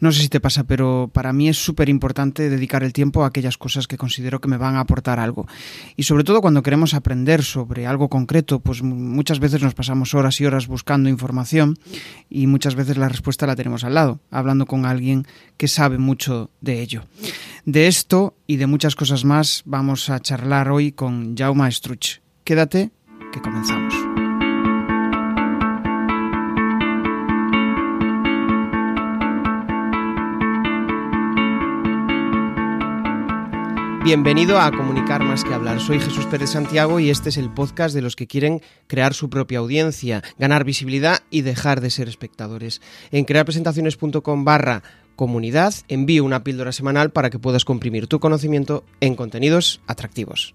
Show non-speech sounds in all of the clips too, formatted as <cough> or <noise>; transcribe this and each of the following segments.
No sé si te pasa, pero para mí es súper importante dedicar el tiempo a aquellas cosas que considero que me van a aportar algo. Y sobre todo cuando queremos aprender sobre algo concreto, pues muchas veces nos pasamos horas y horas buscando información y muchas veces la respuesta la tenemos al lado, hablando con alguien que sabe mucho de ello. De esto y de muchas cosas más vamos a charlar hoy con Jaume Struch. Quédate, que comenzamos. Bienvenido a Comunicar más que hablar. Soy Jesús Pérez Santiago y este es el podcast de los que quieren crear su propia audiencia, ganar visibilidad y dejar de ser espectadores. En crearpresentaciones.com barra comunidad envío una píldora semanal para que puedas comprimir tu conocimiento en contenidos atractivos.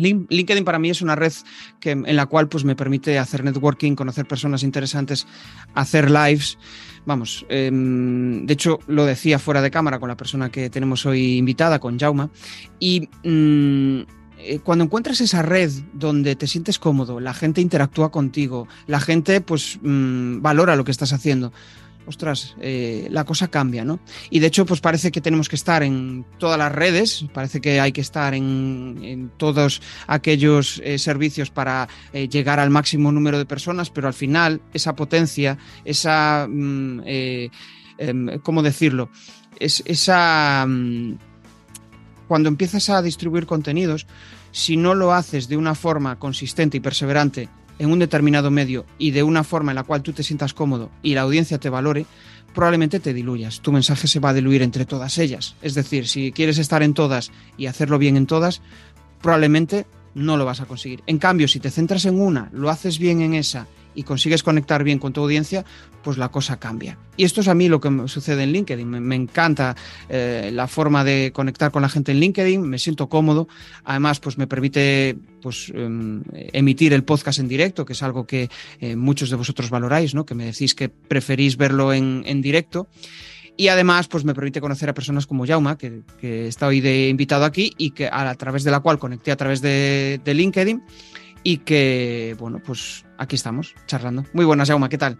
LinkedIn para mí es una red que, en la cual pues, me permite hacer networking, conocer personas interesantes, hacer lives. Vamos, em, de hecho lo decía fuera de cámara con la persona que tenemos hoy invitada, con Jauma, y mm, eh, cuando encuentras esa red donde te sientes cómodo, la gente interactúa contigo, la gente pues mm, valora lo que estás haciendo, ostras, eh, la cosa cambia, ¿no? Y de hecho, pues parece que tenemos que estar en todas las redes, parece que hay que estar en, todos aquellos eh, servicios para eh, llegar al máximo número de personas, pero al final esa potencia, esa, mm, em, ¿cómo decirlo? Es, esa... Mm, cuando empiezas a distribuir contenidos, si no lo haces de una forma consistente y perseverante en un determinado medio y de una forma en la cual tú te sientas cómodo y la audiencia te valore, probablemente te diluyas. Tu mensaje se va a diluir entre todas ellas. Es decir, si quieres estar en todas y hacerlo bien en todas, probablemente no lo vas a conseguir. En cambio, si te centras en una, lo haces bien en esa y consigues conectar bien con tu audiencia, pues la cosa cambia. Y esto es a mí lo que me sucede en LinkedIn. Me, encanta eh, la forma de conectar con la gente en LinkedIn, me siento cómodo. Además, pues me permite pues, em, emitir el podcast en directo, que es algo que eh, muchos de vosotros valoráis, ¿no? que me decís que preferís verlo en, directo. Y además, pues me permite conocer a personas como Jauma, que, está hoy de invitado aquí y que a, través de la cual conecté a través de, de LinkedIn y que, bueno, pues aquí estamos charlando. Muy buenas, Jauma, ¿qué tal?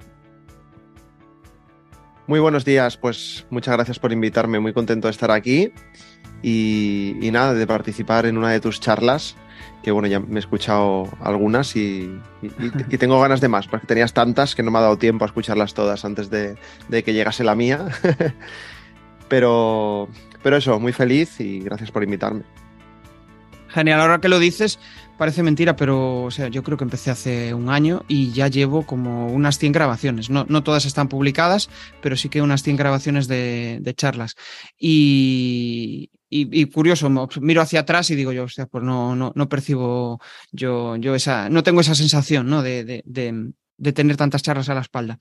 Muy buenos días, pues muchas gracias por invitarme, muy contento de estar aquí y, nada, de participar en una de tus charlas, que bueno, ya me he escuchado algunas y, tengo ganas de más, porque tenías tantas que no me ha dado tiempo a escucharlas todas antes de, de que llegase la mía. <laughs> pero, pero eso, muy feliz y gracias por invitarme. Genial, ahora que lo dices, parece mentira, pero o sea, yo creo que empecé hace un año y ya llevo como unas 100 grabaciones. No, no todas están publicadas, pero sí que unas 100 grabaciones de, charlas. Y, y, curioso, miro hacia atrás y digo yo, sea, pues no, no, no percibo yo, yo esa, no tengo esa sensación ¿no? de, de, de, tener tantas charlas a la espalda.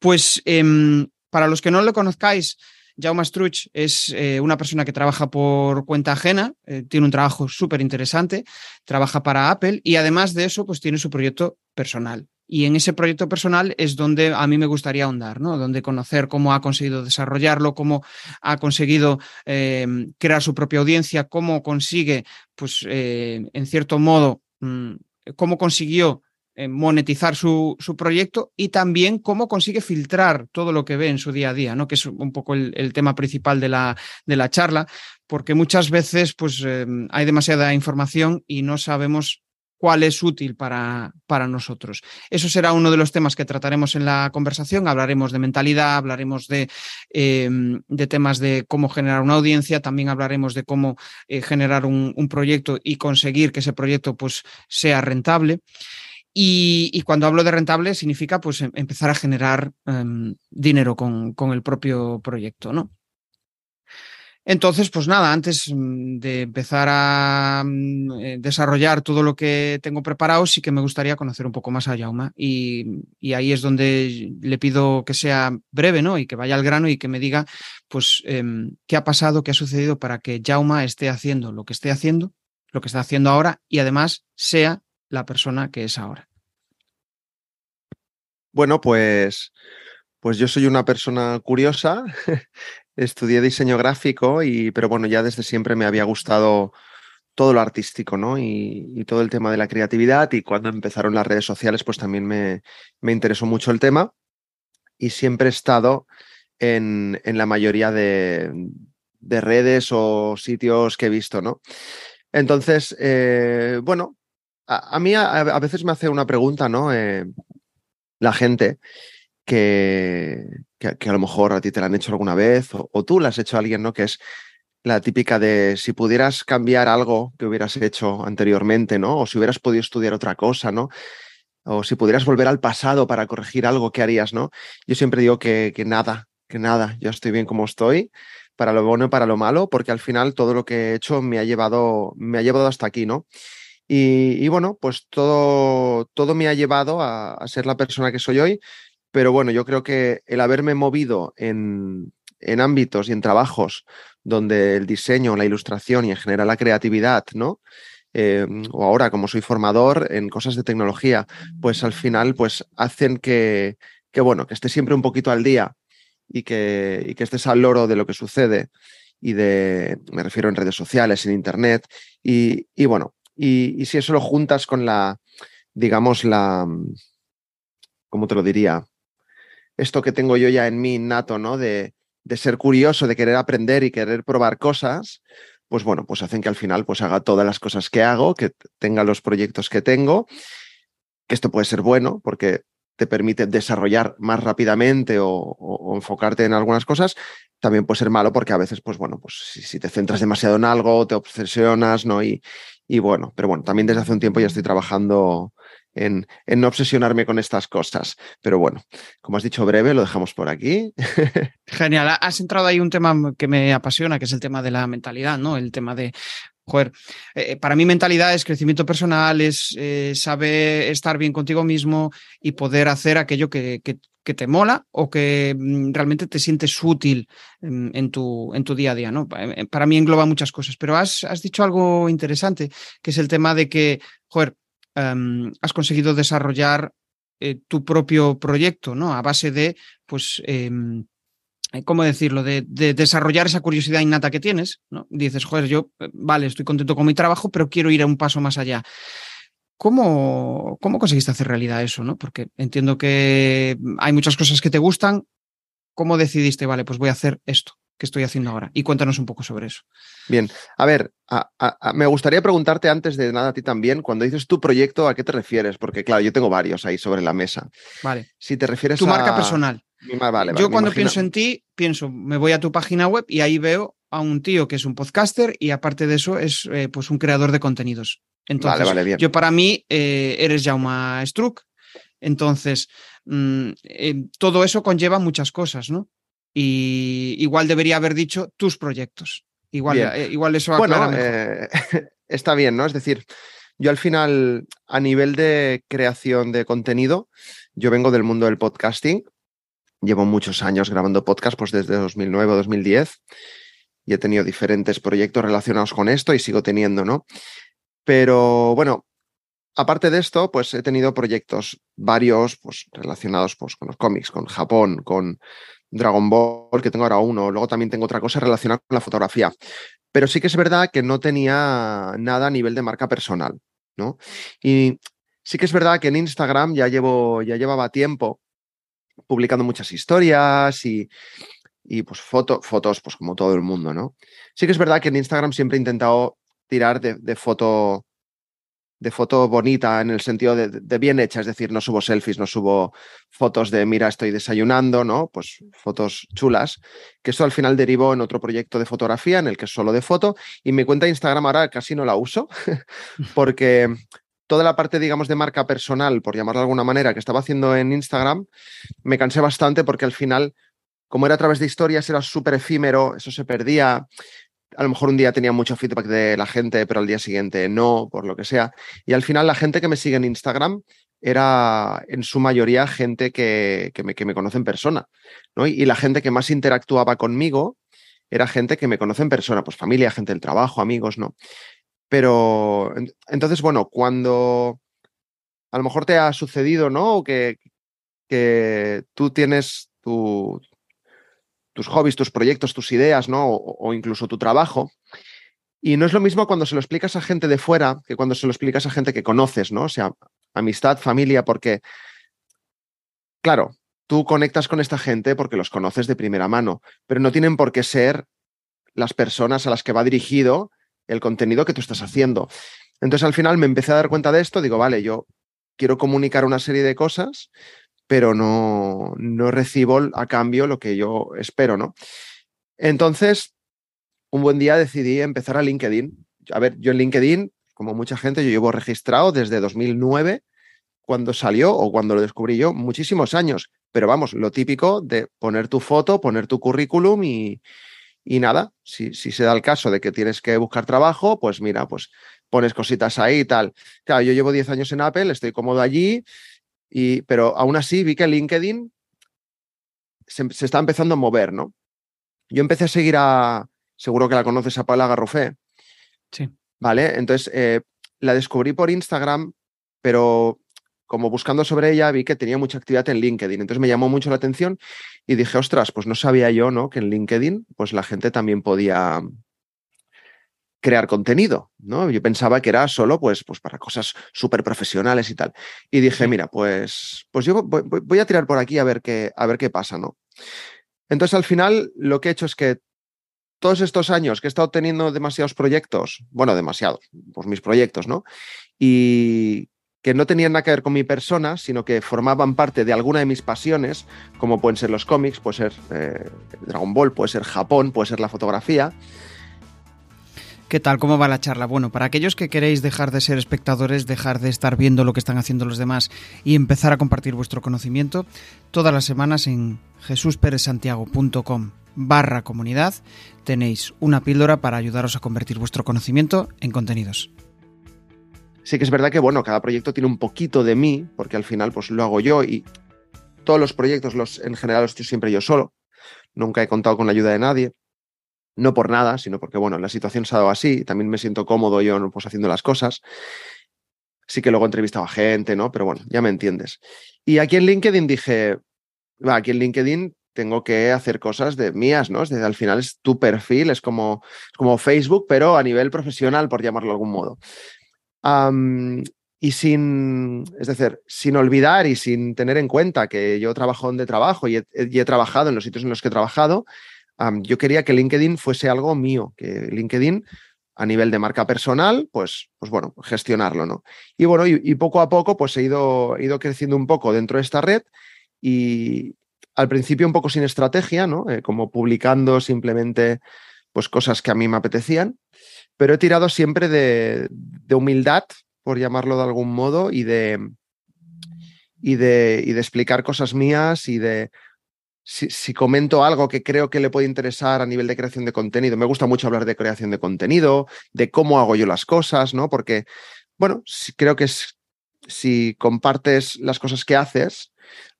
Pues em, para los que no lo conozcáis, Jaume Struch es eh, una persona que trabaja por cuenta ajena, eh, tiene un trabajo súper interesante, trabaja para Apple y además de eso, pues tiene su proyecto personal. Y en ese proyecto personal es donde a mí me gustaría ahondar, ¿no? Donde conocer cómo ha conseguido desarrollarlo, cómo ha conseguido em, crear su propia audiencia, cómo consigue, pues, eh, en cierto modo, mm, cómo consiguió monetizar su, proyecto y también cómo consigue filtrar todo lo que ve en su día a día, ¿no? que es un poco el, tema principal de la, de la, charla, porque muchas veces pues, em, hay demasiada información y no sabemos cuál es útil para, para, nosotros. Eso será uno de los temas que trataremos en la conversación. Hablaremos de mentalidad, hablaremos de, em, de temas de cómo generar una audiencia, también hablaremos de cómo eh, generar un, un, proyecto y conseguir que ese proyecto pues, sea rentable. Y, cuando hablo de rentable significa pues em, empezar a generar em, dinero con, el propio proyecto, ¿no? Entonces, pues nada, antes mm, de empezar a mm, eh, desarrollar todo lo que tengo preparado, sí que me gustaría conocer un poco más a Jauma. Y, ahí es donde le pido que sea breve, ¿no? Y que vaya al grano y que me diga, pues, em, qué ha pasado, qué ha sucedido para que Jauma esté haciendo lo que esté haciendo, lo que está haciendo ahora, y además sea la persona que es ahora. Bueno, pues, pues yo soy una persona curiosa, <laughs> estudié diseño gráfico, y, pero bueno, ya desde siempre me había gustado todo lo artístico, ¿no? Y, todo el tema de la creatividad y cuando empezaron las redes sociales, pues también me, me interesó mucho el tema y siempre he estado en, la mayoría de, redes o sitios que he visto, ¿no? Entonces, eh, bueno, a, mí a, veces me hace una pregunta, ¿no? Eh, la gente que, que, a lo mejor a ti te la han hecho alguna vez o, tú la has hecho a alguien, ¿no? Que es la típica de si pudieras cambiar algo que hubieras hecho anteriormente, ¿no? O si hubieras podido estudiar otra cosa, ¿no? O si pudieras volver al pasado para corregir algo, ¿qué harías, no? Yo siempre digo que, que nada, que nada, yo estoy bien como estoy, para lo bueno y para lo malo, porque al final todo lo que he hecho me ha llevado, me ha llevado hasta aquí, ¿no? Y, bueno, pues todo, todo me ha llevado a, ser la persona que soy hoy, pero bueno, yo creo que el haberme movido en, en ámbitos y en trabajos donde el diseño, la ilustración y en general la creatividad, ¿no? Eh, o ahora como soy formador en cosas de tecnología, pues al final pues hacen que, que bueno, que esté siempre un poquito al día y que, y que estés al loro de lo que sucede y de, me refiero en redes sociales, en internet, y, y bueno, y, si eso lo juntas con la, digamos, la, ¿cómo te lo diría? Esto que tengo yo ya en mí innato, ¿no? De, de ser curioso, de querer aprender y querer probar cosas, pues bueno, pues hacen que al final pues haga todas las cosas que hago, que tenga los proyectos que tengo, que esto puede ser bueno porque te permite desarrollar más rápidamente o, enfocarte en algunas cosas, también puede ser malo porque a veces, pues bueno, pues si, te centras demasiado en algo, te obsesionas, ¿no? Y, y bueno, pero bueno, también desde hace un tiempo ya estoy trabajando en, no obsesionarme con estas cosas. Pero bueno, como has dicho breve, lo dejamos por aquí. <laughs> Genial. Has entrado ahí un tema que me apasiona, que es el tema de la mentalidad, ¿no? El tema de, joder, eh, para mí mentalidad es crecimiento personal, es eh, saber estar bien contigo mismo y poder hacer aquello que, te mola o que mm, realmente te sientes útil en, tu, en tu día a día, ¿no? Eh, para mí engloba muchas cosas, pero has, dicho algo interesante, que es el tema de que, joder, Em, has conseguido desarrollar eh, tu propio proyecto, ¿no? A base de, pues, em, eh, ¿cómo decirlo? De, desarrollar esa curiosidad innata que tienes, ¿no? Dices, joder, yo, eh, vale, estoy contento con mi trabajo, pero quiero ir a un paso más allá. ¿Cómo, ¿Cómo conseguiste hacer realidad eso, no? Porque entiendo que hay muchas cosas que te gustan. ¿Cómo decidiste, vale, pues voy a hacer esto? que estoy haciendo ahora. Y cuéntanos un poco sobre eso. Bien, a ver, me gustaría preguntarte antes de nada a ti también, cuando dices tu proyecto, ¿a qué te refieres? Porque claro, yo tengo varios ahí sobre la mesa. Vale. Si te refieres tu marca personal. Vale, yo cuando pienso en ti, pienso, me voy a tu página web y ahí veo a un tío que es un podcaster y aparte de eso es eh, pues un creador de contenidos. Entonces, vale, bien. yo para mí eh, eres Jaume Struck. Entonces, mm, eh, todo eso conlleva muchas cosas, ¿no? y igual debería haber dicho tus proyectos. Igual, eh, igual eso bueno, <laughs> está bien, ¿no? Es decir, yo al final, a nivel de creación de contenido, yo vengo del mundo del podcasting. Llevo muchos años grabando podcast, pues desde 2009 o 2010, y he tenido diferentes proyectos relacionados con esto y sigo teniendo, ¿no? Pero bueno, aparte de esto, pues he tenido proyectos varios, pues relacionados pues, con los cómics, con Japón, con Dragon Ball, que tengo ahora uno. Luego también tengo otra cosa relacionada con la fotografía. Pero sí que es verdad que no tenía nada a nivel de marca personal, ¿no? Y sí que es verdad que en Instagram ya llevo, ya llevaba tiempo publicando muchas historias y, y pues fotos, pues como todo el mundo, ¿no? Sí que es verdad que en Instagram siempre he intentado tirar de, foto de foto bonita en el sentido de, bien hecha, es decir, no subo selfies, no subo fotos de mira, estoy desayunando, ¿no? Pues fotos chulas, que eso al final derivó en otro proyecto de fotografía en el que es solo de foto y mi cuenta de Instagram ahora casi no la uso <laughs> porque toda la parte, digamos, de marca personal, por llamarlo de alguna manera, que estaba haciendo en Instagram, me cansé bastante porque al final, como era a través de historias, era súper efímero, eso se perdía a lo mejor un día tenía mucho feedback de la gente, pero al día siguiente no, por lo que sea. Y al final la gente que me sigue en Instagram era en su mayoría gente que, me, que me, conoce en persona. ¿no? Y, la gente que más interactuaba conmigo era gente que me conoce en persona, pues familia, gente del trabajo, amigos, ¿no? Pero entonces, bueno, cuando a lo mejor te ha sucedido, ¿no? Que, que tú tienes tu, tus hobbies, tus proyectos, tus ideas, ¿no? O, incluso tu trabajo. Y no es lo mismo cuando se lo explicas a gente de fuera que cuando se lo explicas a gente que conoces, ¿no? O sea, amistad, familia, porque, claro, tú conectas con esta gente porque los conoces de primera mano, pero no tienen por qué ser las personas a las que va dirigido el contenido que tú estás haciendo. Entonces al final me empecé a dar cuenta de esto, digo, vale, yo quiero comunicar una serie de cosas, pero no, no recibo a cambio lo que yo espero, ¿no? Entonces, un buen día decidí empezar a LinkedIn. A ver, yo en LinkedIn, como mucha gente, yo llevo registrado desde 2009, cuando salió o cuando lo descubrí yo, muchísimos años. Pero vamos, lo típico de poner tu foto, poner tu currículum y, y nada, si, si, se da el caso de que tienes que buscar trabajo, pues mira, pues pones cositas ahí y tal. Claro, yo llevo 10 años en Apple, estoy cómodo allí, y, pero aún así vi que LinkedIn se, se está empezando a mover, ¿no? Yo empecé a seguir a, seguro que la conoces, a Paula Garrofé. Sí. Vale, entonces eh, la descubrí por Instagram, pero como buscando sobre ella vi que tenía mucha actividad en LinkedIn. Entonces me llamó mucho la atención y dije, ostras, pues no sabía yo, ¿no? Que en LinkedIn, pues la gente también podía crear contenido, ¿no? Yo pensaba que era solo, pues, pues para cosas súper profesionales y tal. Y dije, mira, pues, pues yo voy, voy, a tirar por aquí a ver qué, a ver qué pasa, ¿no? Entonces al final lo que he hecho es que todos estos años que he estado teniendo demasiados proyectos, bueno, demasiados, pues mis proyectos, ¿no? Y que no tenían nada que ver con mi persona, sino que formaban parte de alguna de mis pasiones, como pueden ser los cómics, puede ser eh, Dragon Ball, puede ser Japón, puede ser la fotografía. ¿Qué tal? ¿Cómo va la charla? Bueno, para aquellos que queréis dejar de ser espectadores, dejar de estar viendo lo que están haciendo los demás y empezar a compartir vuestro conocimiento, todas las semanas en jesusperezsantiago.com barra comunidad tenéis una píldora para ayudaros a convertir vuestro conocimiento en contenidos. Sí que es verdad que, bueno, cada proyecto tiene un poquito de mí, porque al final pues lo hago yo y todos los proyectos los, en general los estoy siempre yo solo. Nunca he contado con la ayuda de nadie. No por nada, sino porque, bueno, la situación se ha dado así. También me siento cómodo yo pues, haciendo las cosas. Sí que luego he entrevistado a gente, ¿no? Pero bueno, ya me entiendes. Y aquí en LinkedIn dije, aquí en LinkedIn tengo que hacer cosas de mías, ¿no? Desde al final es tu perfil, es como, es como Facebook, pero a nivel profesional, por llamarlo de algún modo. Y sin, es decir, sin olvidar y sin tener en cuenta que yo trabajo donde trabajo y he, trabajado en los sitios en los que he trabajado, yo quería que LinkedIn fuese algo mío, que LinkedIn a nivel de marca personal, pues, pues bueno, gestionarlo, ¿no? Y bueno, y, poco a poco, pues he ido, ido creciendo un poco dentro de esta red y al principio un poco sin estrategia, ¿no? Eh, como publicando simplemente pues cosas que a mí me apetecían pero he tirado siempre de, humildad, por llamarlo de algún modo, y de, y de, y de explicar cosas mías y de, si, comento algo que creo que le puede interesar a nivel de creación de contenido, me gusta mucho hablar de creación de contenido, de cómo hago yo las cosas, ¿no? Porque, bueno, creo que si compartes las cosas que haces,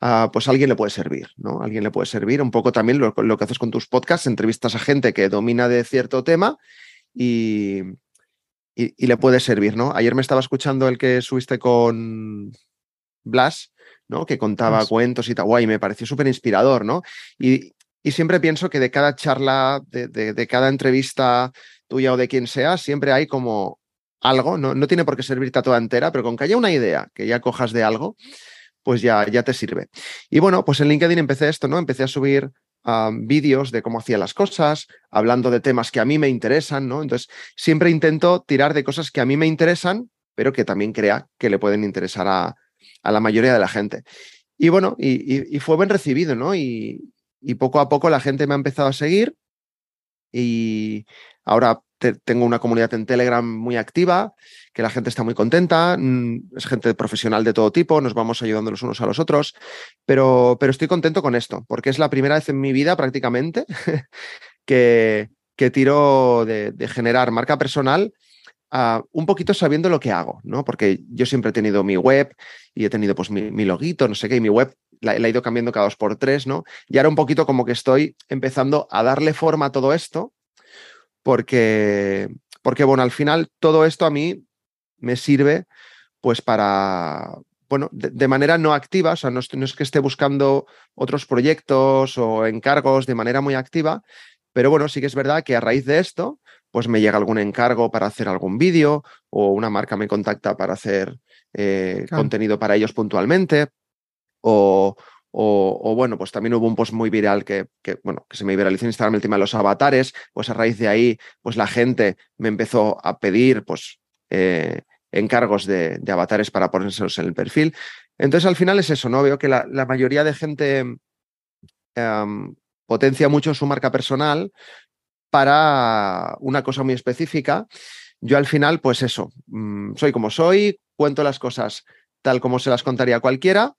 uh, pues alguien le puede servir, ¿no? Alguien le puede servir un poco también lo, que haces con tus podcasts, entrevistas a gente que domina de cierto tema y, y, le puede servir, ¿no? Ayer me estaba escuchando el que subiste con Blas, ¿no? Que contaba cuentos y tal, guay, me pareció súper inspirador, ¿no? Y, y, siempre pienso que de cada charla, de, de, de, cada entrevista tuya o de quien sea, siempre hay como algo, no, no tiene por qué servirte a toda entera, pero con que haya una idea que ya cojas de algo, pues ya, ya te sirve. Y bueno, pues en LinkedIn empecé esto, ¿no? Empecé a subir vídeos de cómo hacía las cosas, hablando de temas que a mí me interesan, ¿no? Entonces, siempre intento tirar de cosas que a mí me interesan, pero que también crea que le pueden interesar a, a la mayoría de la gente. Y bueno, y, fue bien recibido, ¿no? Y, poco a poco la gente me ha empezado a seguir y ahora te, tengo una comunidad en Telegram muy activa, que la gente está muy contenta, mm, es gente profesional de todo tipo, nos vamos ayudando los unos a los otros, pero, pero estoy contento con esto, porque es la primera vez en mi vida prácticamente <laughs> que, que tiro de, generar marca personal Uh, un poquito sabiendo lo que hago, ¿no? Porque yo siempre he tenido mi web y he tenido pues mi, mi loguito, no sé qué, y mi web la, la, he ido cambiando cada dos por tres, ¿no? Y ahora un poquito como que estoy empezando a darle forma a todo esto porque, porque bueno, al final todo esto a mí me sirve pues para, bueno, de, de manera no activa, o sea, no, no, es que esté buscando otros proyectos o encargos de manera muy activa, pero bueno, sí que es verdad que a raíz de esto, pues me llega algún encargo para hacer algún vídeo o una marca me contacta para hacer eh, claro. contenido para ellos puntualmente o, O, bueno, pues también hubo un post muy viral que, bueno, que se me viralizó en Instagram el tema de los avatares, pues a raíz de ahí, pues la gente me empezó a pedir, pues, eh, encargos de, avatares para ponérselos en el perfil. Entonces, al final es eso, ¿no? Veo que la, mayoría de gente em, potencia mucho su marca personal para una cosa muy específica. Yo al final, pues eso, mm, soy como soy, cuento las cosas tal como se las contaría cualquiera,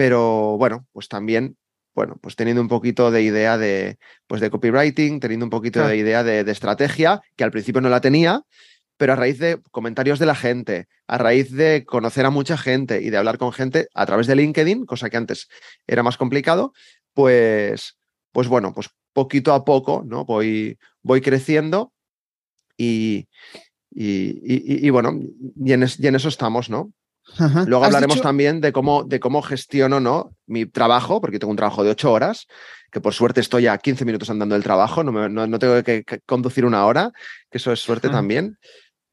pero bueno, pues también, bueno, pues teniendo un poquito de idea de, pues de copywriting, teniendo un poquito de idea de, de, estrategia, que al principio no la tenía, pero a raíz de comentarios de la gente, a raíz de conocer a mucha gente y de hablar con gente a través de LinkedIn, cosa que antes era más complicado, pues, pues bueno, pues poquito a poco, ¿no? Voy, voy creciendo y, y, bueno, y en, eso estamos, ¿no? Luego hablaremos también de cómo, de cómo gestiono ¿no? mi trabajo, porque tengo un trabajo de ocho horas, que por suerte estoy a 15 minutos andando del trabajo, no, no, tengo que, conducir una hora, que eso es suerte también.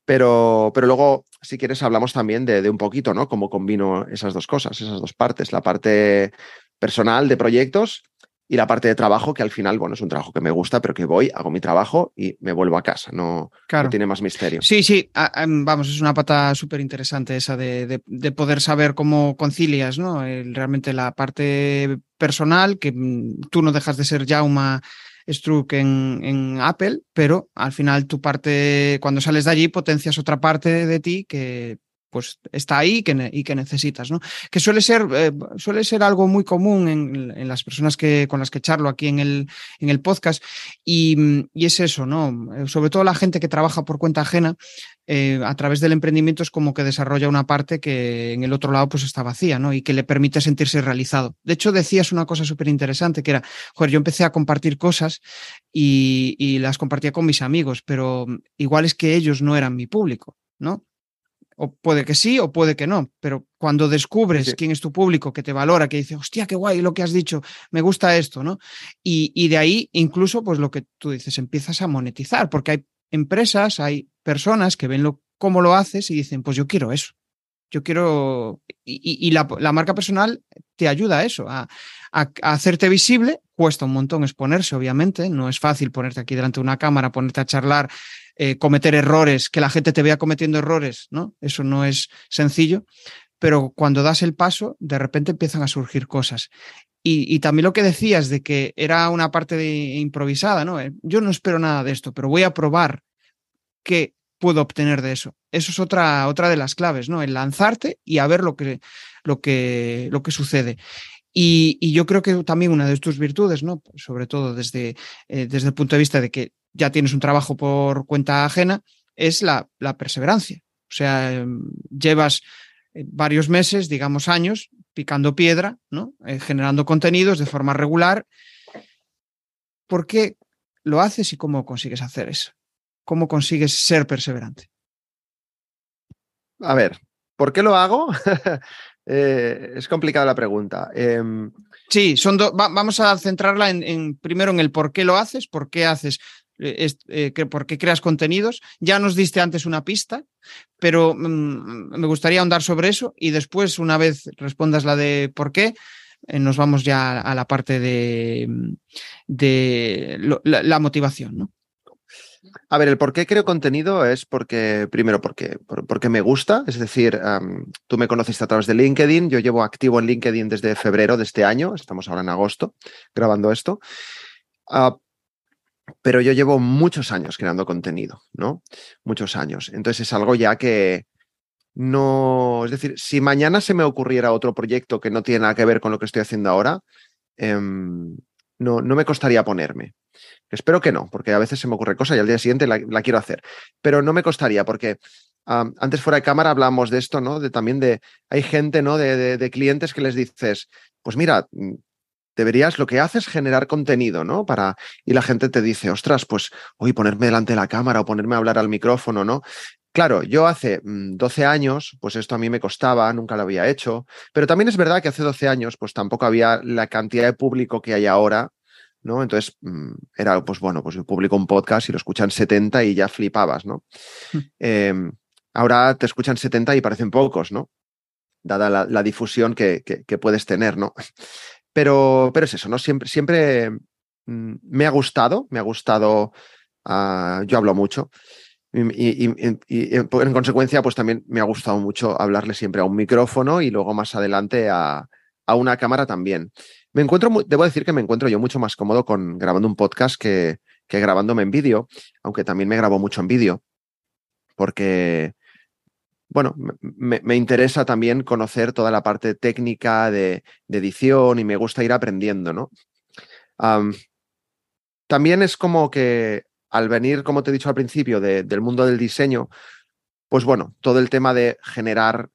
Pero, pero luego, si quieres, hablamos también de, un poquito, ¿no? Cómo combino esas dos cosas, esas dos partes, la parte personal de proyectos y la parte de trabajo, que al final, bueno, es un trabajo que me gusta, pero que voy, hago mi trabajo y me vuelvo a casa, no, tiene más misterio. Sí, sí, vamos, es una pata súper interesante esa de, poder saber cómo concilias, ¿no? realmente la parte personal, que mm, tú no dejas de ser Jauma Struck en, en, Apple, pero al final tu parte, cuando sales de allí, potencias otra parte de ti que pues está ahí y que necesitas, ¿no? Que suele ser, eh, suele ser algo muy común en, las personas que, con las que charlo aquí en el, en el podcast y, es eso, ¿no? Sobre todo la gente que trabaja por cuenta ajena, eh, a través del emprendimiento es como que desarrolla una parte que en el otro lado pues está vacía, ¿no? Y que le permite sentirse realizado. De hecho, decías una cosa súper interesante que era, joder, yo empecé a compartir cosas y, las compartía con mis amigos, pero igual es que ellos no eran mi público, ¿no? O puede que sí o puede que no, pero cuando descubres quién es tu público, que te valora, que dice, hostia, qué guay lo que has dicho, me gusta esto, ¿no? Y, y de ahí incluso, pues lo que tú dices, empiezas a monetizar, porque hay empresas, hay personas que ven lo, cómo lo haces y dicen, pues yo quiero eso. Yo quiero. Y, la, marca personal te ayuda a eso, a, hacerte visible. Cuesta un montón exponerse, obviamente. No es fácil ponerte aquí delante de una cámara, ponerte a charlar, eh, cometer errores, que la gente te vea cometiendo errores, ¿no? Eso no es sencillo. Pero cuando das el paso, de repente empiezan a surgir cosas. Y, también lo que decías de que era una parte de improvisada, ¿no? Eh, yo no espero nada de esto, pero voy a probar qué puedo obtener de eso. Eso es otra, otra de las claves, ¿no? El lanzarte y a ver lo que, lo que, lo que sucede. Y, yo creo que también una de tus virtudes, ¿no? Sobre todo desde, eh, desde el punto de vista de que ya tienes un trabajo por cuenta ajena, es la, perseverancia. O sea, em, llevas eh, varios meses, digamos años, picando piedra, ¿no? Eh, generando contenidos de forma regular. ¿Por qué lo haces y cómo consigues hacer eso? ¿Cómo consigues ser perseverante? A ver, ¿por qué lo hago? <laughs> Eh, es complicada la pregunta. Em, sí, son vamos a centrarla en, primero en el por qué lo haces, por qué haces, eh, eh, por qué creas contenidos. Ya nos diste antes una pista, pero mm, me gustaría ahondar sobre eso y después, una vez respondas la de por qué, nos vamos ya a la parte de, de la motivación, ¿no? A ver, el por qué creo contenido es porque, primero, porque, porque me gusta, es decir, tú me conociste a través de LinkedIn, yo llevo activo en LinkedIn desde febrero de este año, estamos ahora en agosto grabando esto, ah, pero yo llevo muchos años creando contenido, ¿no? Muchos años. Entonces es algo ya que no, es decir, si mañana se me ocurriera otro proyecto que no tiene nada que ver con lo que estoy haciendo ahora, em, no, no me costaría ponerme. Espero que no, porque a veces se me ocurre cosa y al día siguiente la, quiero hacer. Pero no me costaría, porque antes fuera de cámara hablamos de esto, ¿no? De también de, hay gente, ¿no? De, clientes que les dices, pues mira, mm, deberías, lo que haces es generar contenido, ¿no? Para, y la gente te dice, ostras, pues, hoy ponerme delante de la cámara o ponerme a hablar al micrófono, ¿no? Claro, yo hace 12 mm, años, pues esto a mí me costaba, nunca lo había hecho, pero también es verdad que hace 12 años, pues tampoco había la cantidad de público que hay ahora ¿no? Entonces, mm, era, pues bueno, pues yo publico un podcast y lo escuchan 70 y ya flipabas, ¿no? Hmm. Em, ahora te escuchan 70 y parecen pocos, ¿no? dada la, difusión que, puedes tener, ¿no? <laughs> Pero, pero es eso, ¿no? Siempre, siempre mm, me ha gustado, me ha gustado, ah, yo hablo mucho, y, en consecuencia, pues también me ha gustado mucho hablarle siempre a un micrófono y luego más adelante a, una cámara también. Me encuentro, debo decir que me encuentro yo mucho más cómodo con grabando un podcast que, que grabándome en vídeo, aunque también me grabo mucho en vídeo, porque, bueno, me, interesa también conocer toda la parte técnica de, edición y me gusta ir aprendiendo, ¿no? también es como que al venir, como te he dicho al principio, del mundo del diseño, pues bueno, todo el tema de generar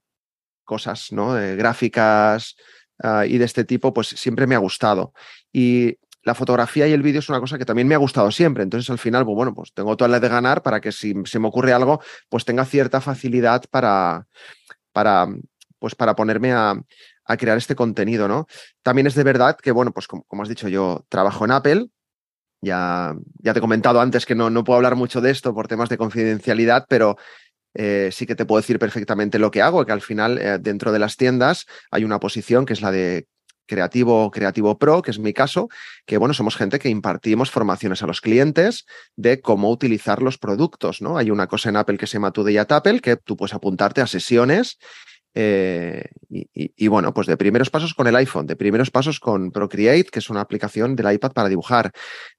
cosas, ¿no? gráficas ah, y de este tipo, pues siempre me ha gustado. Y la fotografía y el vídeo es una cosa que también me ha gustado siempre. Entonces, al final, pues bueno, pues tengo toda la de ganar para que si se me ocurre algo, pues tenga cierta facilidad para, para, pues para ponerme a, crear este contenido, ¿no? También es de verdad que, bueno, pues como, has dicho, yo trabajo en Apple. Ya, ya te he comentado antes que no, no puedo hablar mucho de esto por temas de confidencialidad, pero eh, sí que te puedo decir perfectamente lo que hago, que al final eh, dentro de las tiendas hay una posición que es la de creativo, creativo pro, que es mi caso, que bueno, somos gente que impartimos formaciones a los clientes de cómo utilizar los productos, ¿no? Hay una cosa en Apple que se llama Today at Apple, que tú puedes apuntarte a sesiones eh, y, bueno, pues de primeros pasos con el iPhone, de primeros pasos con Procreate, que es una aplicación del iPad para dibujar,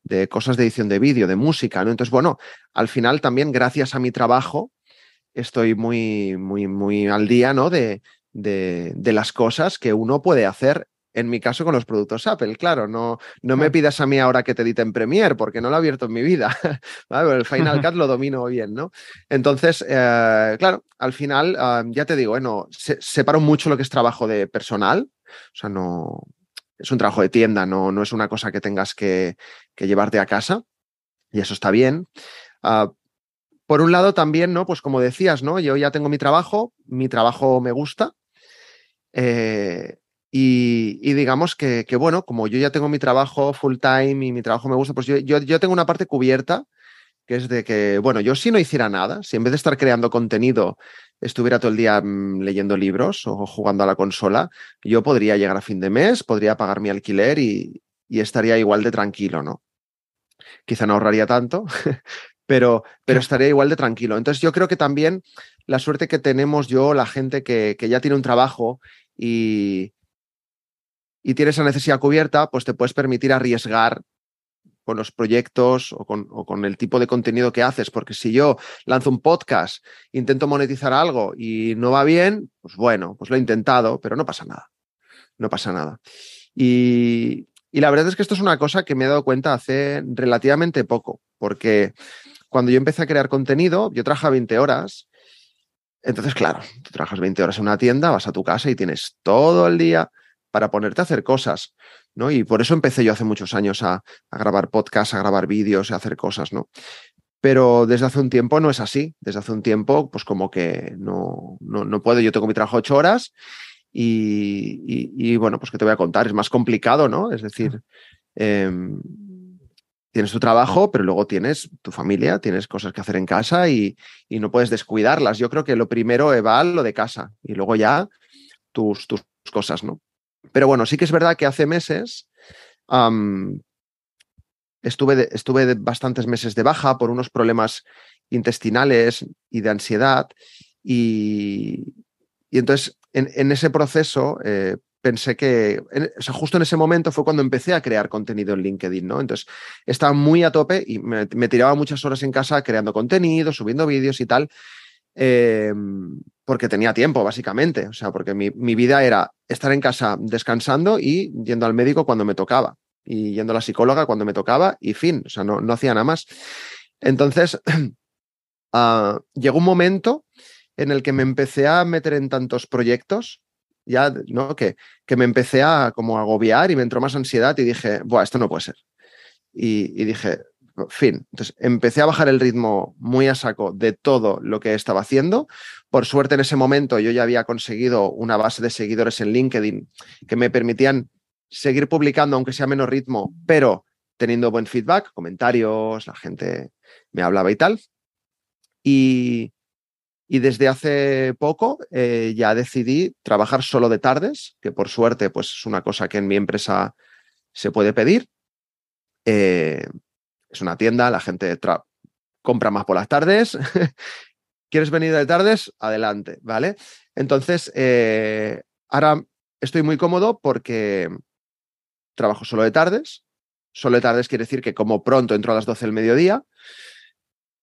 de cosas de edición de vídeo, de música, ¿no? Entonces, bueno, al final también gracias a mi trabajo estoy muy, muy, muy al día, ¿no? De, de, de las cosas que uno puede hacer en mi caso con los productos Apple, claro, no, no me pidas a mí ahora que te edite en Premiere porque no lo he abierto en mi vida. <laughs> el Final Cut lo domino bien, ¿no? Entonces, eh, claro, al final, ah, ya te digo, bueno, separo mucho lo que es trabajo de personal, o sea, no, es un trabajo de tienda, no, no es una cosa que tengas que, llevarte a casa y eso está bien. Ah, por un lado también, ¿no? Pues como decías, ¿no? Yo ya tengo mi trabajo, mi trabajo me gusta. Eh, y, digamos que, bueno, como yo ya tengo mi trabajo full time y mi trabajo me gusta, pues yo, yo, tengo una parte cubierta, que es de que, bueno, yo si no hiciera nada, si en vez de estar creando contenido estuviera todo el día mm, leyendo libros o jugando a la consola, yo podría llegar a fin de mes, podría pagar mi alquiler y, estaría igual de tranquilo, ¿no? Quizá no ahorraría tanto, <laughs> pero, pero estaría igual de tranquilo. Entonces yo creo que también la suerte que tenemos yo, la gente que, que ya tiene un trabajo y, y tienes esa necesidad cubierta, pues te puedes permitir arriesgar con los proyectos o con, el tipo de contenido que haces, porque si yo lanzo un podcast, intento monetizar algo y no va bien, pues bueno, pues lo he intentado, pero no pasa nada, no pasa nada. Y, y la verdad es que esto es una cosa que me he dado cuenta hace relativamente poco, porque cuando yo empecé a crear contenido, yo trabajaba 20 horas, entonces claro, tú trabajas 20 horas en una tienda, vas a tu casa y tienes todo el día para ponerte a hacer cosas, ¿no? Y por eso empecé yo hace muchos años a, grabar podcasts, a grabar vídeos, a hacer cosas, ¿no? Pero desde hace un tiempo no es así. Desde hace un tiempo, pues como que no, no, puedo. Yo tengo mi trabajo ocho horas y, bueno, pues que te voy a contar, es más complicado, ¿no? Es decir, em, tienes tu trabajo, pero luego tienes tu familia, tienes cosas que hacer en casa y, y, no puedes descuidarlas. Yo creo que lo primero va lo de casa y luego ya tus, tus cosas, ¿no? Pero bueno, sí que es verdad que hace meses estuve, estuve bastantes meses de baja por unos problemas intestinales y de ansiedad. Y, entonces, en, ese proceso, eh, pensé que, o sea, justo en ese momento fue cuando empecé a crear contenido en LinkedIn, ¿no? Entonces, estaba muy a tope y me, tiraba muchas horas en casa creando contenido, subiendo vídeos y tal. Em, porque tenía tiempo, básicamente. O sea, porque mi, vida era estar en casa descansando y yendo al médico cuando me tocaba. Y yendo a la psicóloga cuando me tocaba y fin. O sea, no, no hacía nada más. Entonces, <clears throat> ah, llegó un momento en el que me empecé a meter en tantos proyectos, ya, ¿no? Que, que me empecé a como agobiar y me entró más ansiedad y dije, Buah, esto no puede ser. Y, y dije, fin. Entonces empecé a bajar el ritmo muy a saco de todo lo que estaba haciendo. Por suerte en ese momento yo ya había conseguido una base de seguidores en LinkedIn que me permitían seguir publicando aunque sea menos ritmo, pero teniendo buen feedback, comentarios, la gente me hablaba y tal. Y, Y desde hace poco eh, ya decidí trabajar solo de tardes, que por suerte pues, es una cosa que en mi empresa se puede pedir. Eh, es una tienda, la gente compra más por las tardes. <laughs> ¿Quieres venir de tardes? Adelante, ¿vale? Entonces, eh, ahora estoy muy cómodo porque trabajo solo de tardes. Solo de tardes quiere decir que como pronto entro a las 12 del mediodía.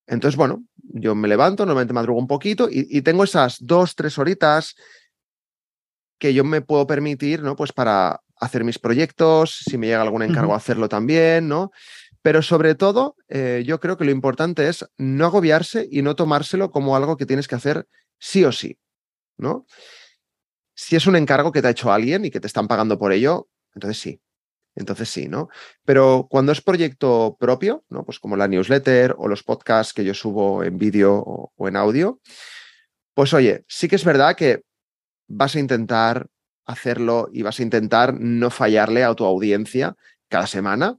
Entonces, bueno, yo me levanto, normalmente madrugo un poquito y, tengo esas dos, tres horitas que yo me puedo permitir, ¿no? Pues para hacer mis proyectos, si me llega algún encargo, hacerlo también, ¿no? Pero sobre todo, eh, yo creo que lo importante es no agobiarse y no tomárselo como algo que tienes que hacer sí o sí, ¿no? Si es un encargo que te ha hecho alguien y que te están pagando por ello, entonces sí. Entonces sí, ¿no? Pero cuando es proyecto propio, ¿no? Pues como la newsletter o los podcasts que yo subo en vídeo o, o en audio, pues oye, sí que es verdad que vas a intentar hacerlo y vas a intentar no fallarle a tu audiencia cada semana,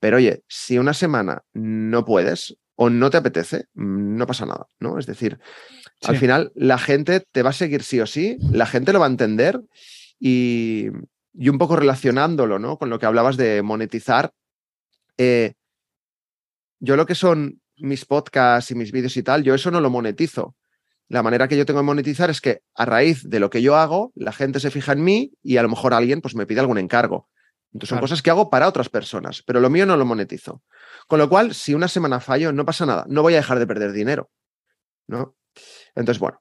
pero oye, si una semana no puedes o no te apetece, no pasa nada, ¿no? Es decir, al final la gente te va a seguir sí o sí, la gente lo va a entender y, y un poco relacionándolo, ¿no? Con lo que hablabas de monetizar. Eh, yo lo que son mis podcasts y mis vídeos y tal, yo eso no lo monetizo. La manera que yo tengo de monetizar es que a raíz de lo que yo hago, la gente se fija en mí y a lo mejor alguien pues me pide algún encargo. Entonces son cosas que hago para otras personas, pero lo mío no lo monetizo. Con lo cual, si una semana fallo, no pasa nada, no voy a dejar de perder dinero. ¿no? Entonces, bueno.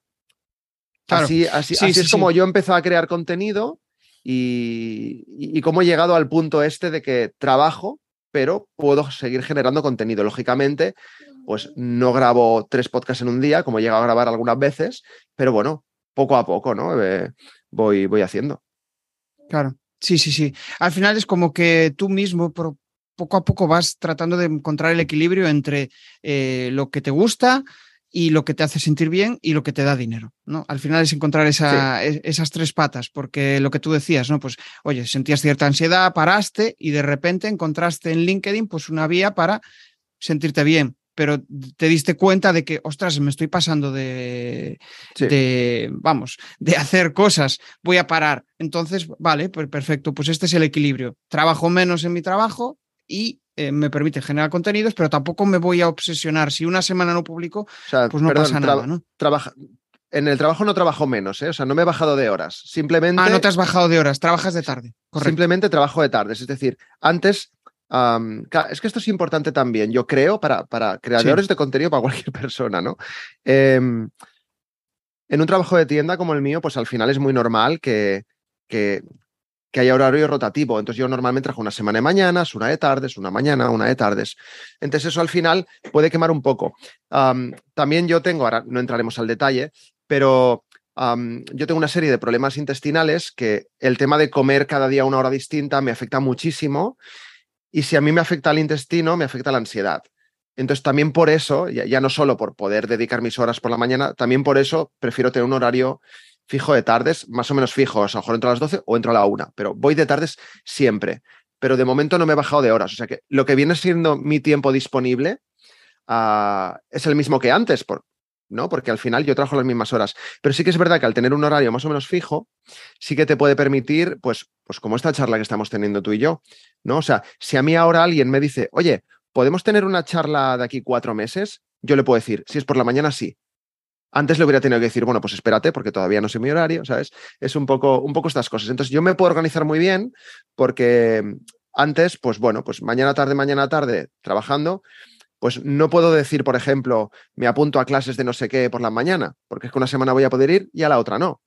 Así, así, es como yo empezado a crear contenido y, cómo he llegado al punto este de que trabajo, pero puedo seguir generando contenido. Lógicamente, pues no grabo tres podcasts en un día, como he llegado a grabar algunas veces, pero bueno, poco a poco, ¿no? Eh, voy, voy haciendo. Claro. Sí, sí, sí. Al final es como que tú mismo poco a poco vas tratando de encontrar el equilibrio entre eh, lo que te gusta y lo que te hace sentir bien y lo que te da dinero, ¿no? Al final es encontrar esa, e, esas tres patas, porque lo que tú decías, ¿no? Pues, oye, sentías cierta ansiedad, paraste y de repente encontraste en LinkedIn pues una vía para sentirte bien pero te diste cuenta de que, ostras, me estoy pasando de, de, vamos, de hacer cosas, voy a parar. Entonces, vale, pues perfecto, pues este es el equilibrio. Trabajo menos en mi trabajo y eh, me permite generar contenidos, pero tampoco me voy a obsesionar. Si una semana no publico, pues no pasa nada, ¿no? Trabaja, en el trajo no trabajo menos, ¿eh? o sea, no me he bajado de horas. Simplemente. Ah, no te has bajado de horas, trabajas de tarde. Simplemente trabajo de tarde. Es decir, antes es que esto es importante también, yo creo, para, para creadores de contenido, para cualquier <laughs> persona, ¿no? Em, en un trabajo de tienda como el mío, pues al final es muy normal que, que, haya horario rotativo. Entonces yo normalmente trabajo una semana de mañanas, una de tardes, una mañana, una de tardes. Entonces eso al final puede quemar un poco. también yo tengo, ahora no entraremos al detalle, pero yo tengo una serie de problemas intestinales que el tema de comer cada día una hora distinta me afecta muchísimo y si a mí me afecta el intestino, me afecta la ansiedad. Entonces, también por eso, ya, no solo por poder dedicar mis horas por la mañana, también por eso prefiero tener un horario fijo de tardes, más o menos fijo, a lo mejor entro a las 12 o entro a la 1, pero voy de tardes siempre. Pero de momento no me he bajado de horas. O sea que lo que viene siendo mi tiempo disponible ah, es el mismo que antes, por, ¿no? Porque al final yo trabajo las mismas horas. Pero sí que es verdad que al tener un horario más o menos fijo, sí que te puede permitir, pues, pues como esta charla que estamos teniendo tú y yo, ¿no? O sea, si a mí ahora alguien me dice, oye, ¿podemos tener una charla de aquí cuatro meses? Yo le puedo decir, si es por la mañana, sí. Antes le hubiera tenido que decir, bueno, pues espérate, porque todavía no sé mi horario, ¿sabes? Es un poco, un poco estas cosas. Entonces, yo me puedo organizar muy bien porque antes, pues bueno, pues mañana tarde, mañana tarde, trabajando, pues no puedo decir, por ejemplo, me apunto a clases de no sé qué por la mañana, porque es que una semana voy a poder ir y a la otra no.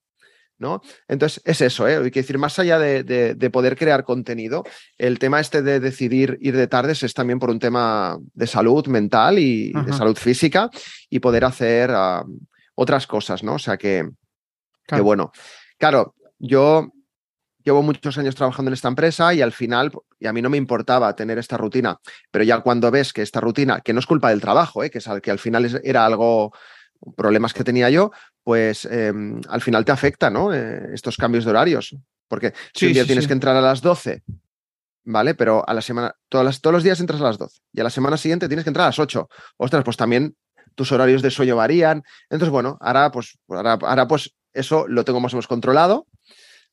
¿No? Entonces, es eso, ¿eh? Hay que decir, más allá de, poder crear contenido, el tema este de decidir ir de tardes es también por un tema de salud mental y de salud física y poder hacer otras cosas, ¿no? O sea que, que bueno. Claro, yo llevo muchos años trabajando en esta empresa y al final, y a mí no me importaba tener esta rutina, pero ya cuando ves que esta rutina, que no es culpa del trabajo, ¿eh? que, es, que al final era algo, problemas que tenía yo, pues em, al final te afecta, ¿no? Eh, estos cambios de horarios. Porque si un día tienes que entrar a las 12, ¿vale? Pero a la semana, todas todos los días entras a las 12 y a la semana siguiente tienes que entrar a las 8. Ostras, pues también tus horarios de sueño varían. Entonces, bueno, ahora pues, ahora, ahora pues eso lo tengo más o menos controlado.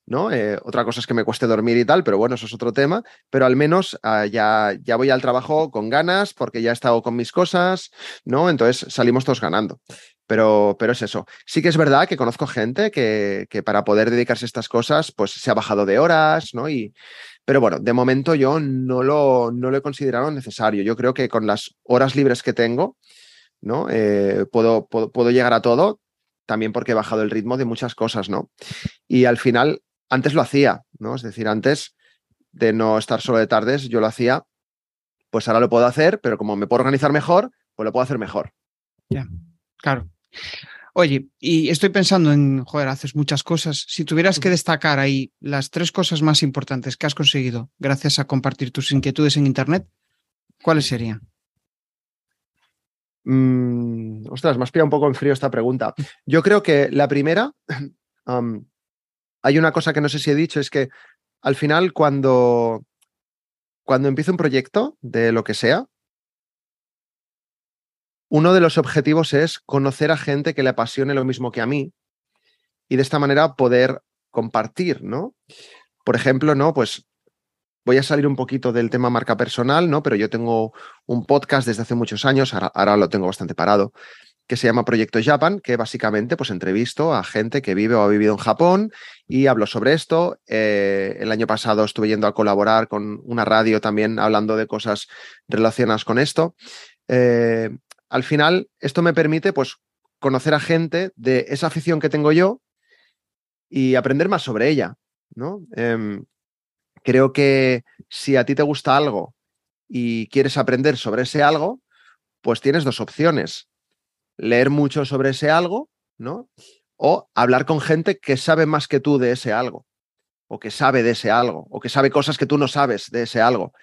¿no? Eh, otra cosa es que me cueste dormir y tal, pero bueno, eso es otro tema. Pero al menos ah, ya, ya voy al trabajo con ganas porque ya he estado con mis cosas, ¿no? Entonces salimos todos ganando. Pero, pero es eso. Sí que es verdad que conozco gente que, que, para poder dedicarse a estas cosas, pues se ha bajado de horas, ¿no? Y, pero bueno, de momento yo no lo, no lo he considerado necesario. Yo creo que con las horas libres que tengo, ¿no? Eh, puedo, puedo, puedo llegar a todo, también porque he bajado el ritmo de muchas cosas, ¿no? Y al final, antes lo hacía, ¿no? Es decir, antes de no estar solo de tardes, yo lo hacía, pues ahora lo puedo hacer, pero como me puedo organizar mejor, pues lo puedo hacer mejor. Ya, claro. Oye, y estoy pensando en, joder, haces muchas cosas. Si tuvieras que destacar ahí las tres cosas más importantes que has conseguido gracias a compartir tus inquietudes en Internet, ¿cuáles serían? Mm, ostras, me has pillado un poco en frío esta pregunta. Yo creo que la primera, <clears throat> hay una cosa que no sé si he dicho, es que al final cuando, cuando empiezo un proyecto de lo que sea, uno de los objetivos es conocer a gente que le apasione lo mismo que a mí y de esta manera poder compartir, ¿no? Por ejemplo, ¿no? Pues voy a salir un poquito del tema marca personal, ¿no? Pero yo tengo un podcast desde hace muchos años, ahora, lo tengo bastante parado, que se llama Proyecto Japan, que básicamente pues entrevisto a gente que vive o ha vivido en Japón y hablo sobre esto. Eh, el año pasado estuve yendo a colaborar con una radio también hablando de cosas relacionadas con esto. Eh, al final, esto me permite pues, conocer a gente de esa afición que tengo yo y aprender más sobre ella. ¿no? Eh, creo que si a ti te gusta algo y quieres aprender sobre ese algo, pues tienes dos opciones. Leer mucho sobre ese algo, ¿no? O hablar con gente que sabe más que tú de ese algo, o que sabe de ese algo, o que sabe cosas que tú no sabes de ese algo.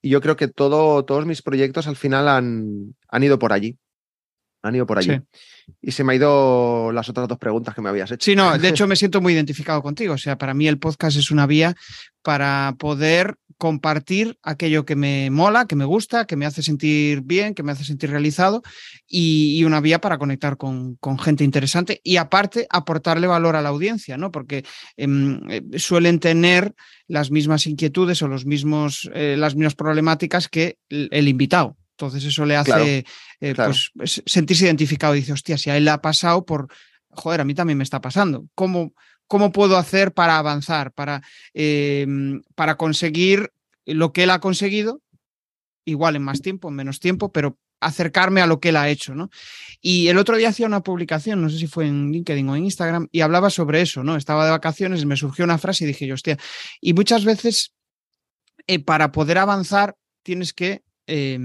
Y yo creo que todo, todos mis proyectos al final han, han ido por allí. Han ido por allí. Sí. Y se me ha ido las otras dos preguntas que me habías hecho. Sí, no, de <laughs> hecho me siento muy identificado contigo. O sea, para mí el podcast es una vía para poder compartir aquello que me mola, que me gusta, que me hace sentir bien, que me hace sentir realizado y, y una vía para conectar con, con, gente interesante y aparte aportarle valor a la audiencia, ¿no? Porque eh, suelen tener las mismas inquietudes o los mismos, eh, las mismas problemáticas que el, el invitado. Entonces eso le hace Claro, eh, claro. pues, sentirse identificado y dice, hostia, si a él le ha pasado por, joder, a mí también me está pasando. ¿Cómo, cómo puedo hacer para avanzar, para, eh, para conseguir lo que él ha conseguido? Igual en más tiempo, en menos tiempo, pero acercarme a lo que él ha hecho, ¿no? Y el otro día hacía una publicación, no sé si fue en LinkedIn o en Instagram, y hablaba sobre eso, ¿no? Estaba de vacaciones, me surgió una frase y dije yo, hostia, y muchas veces eh, para poder avanzar tienes que eh,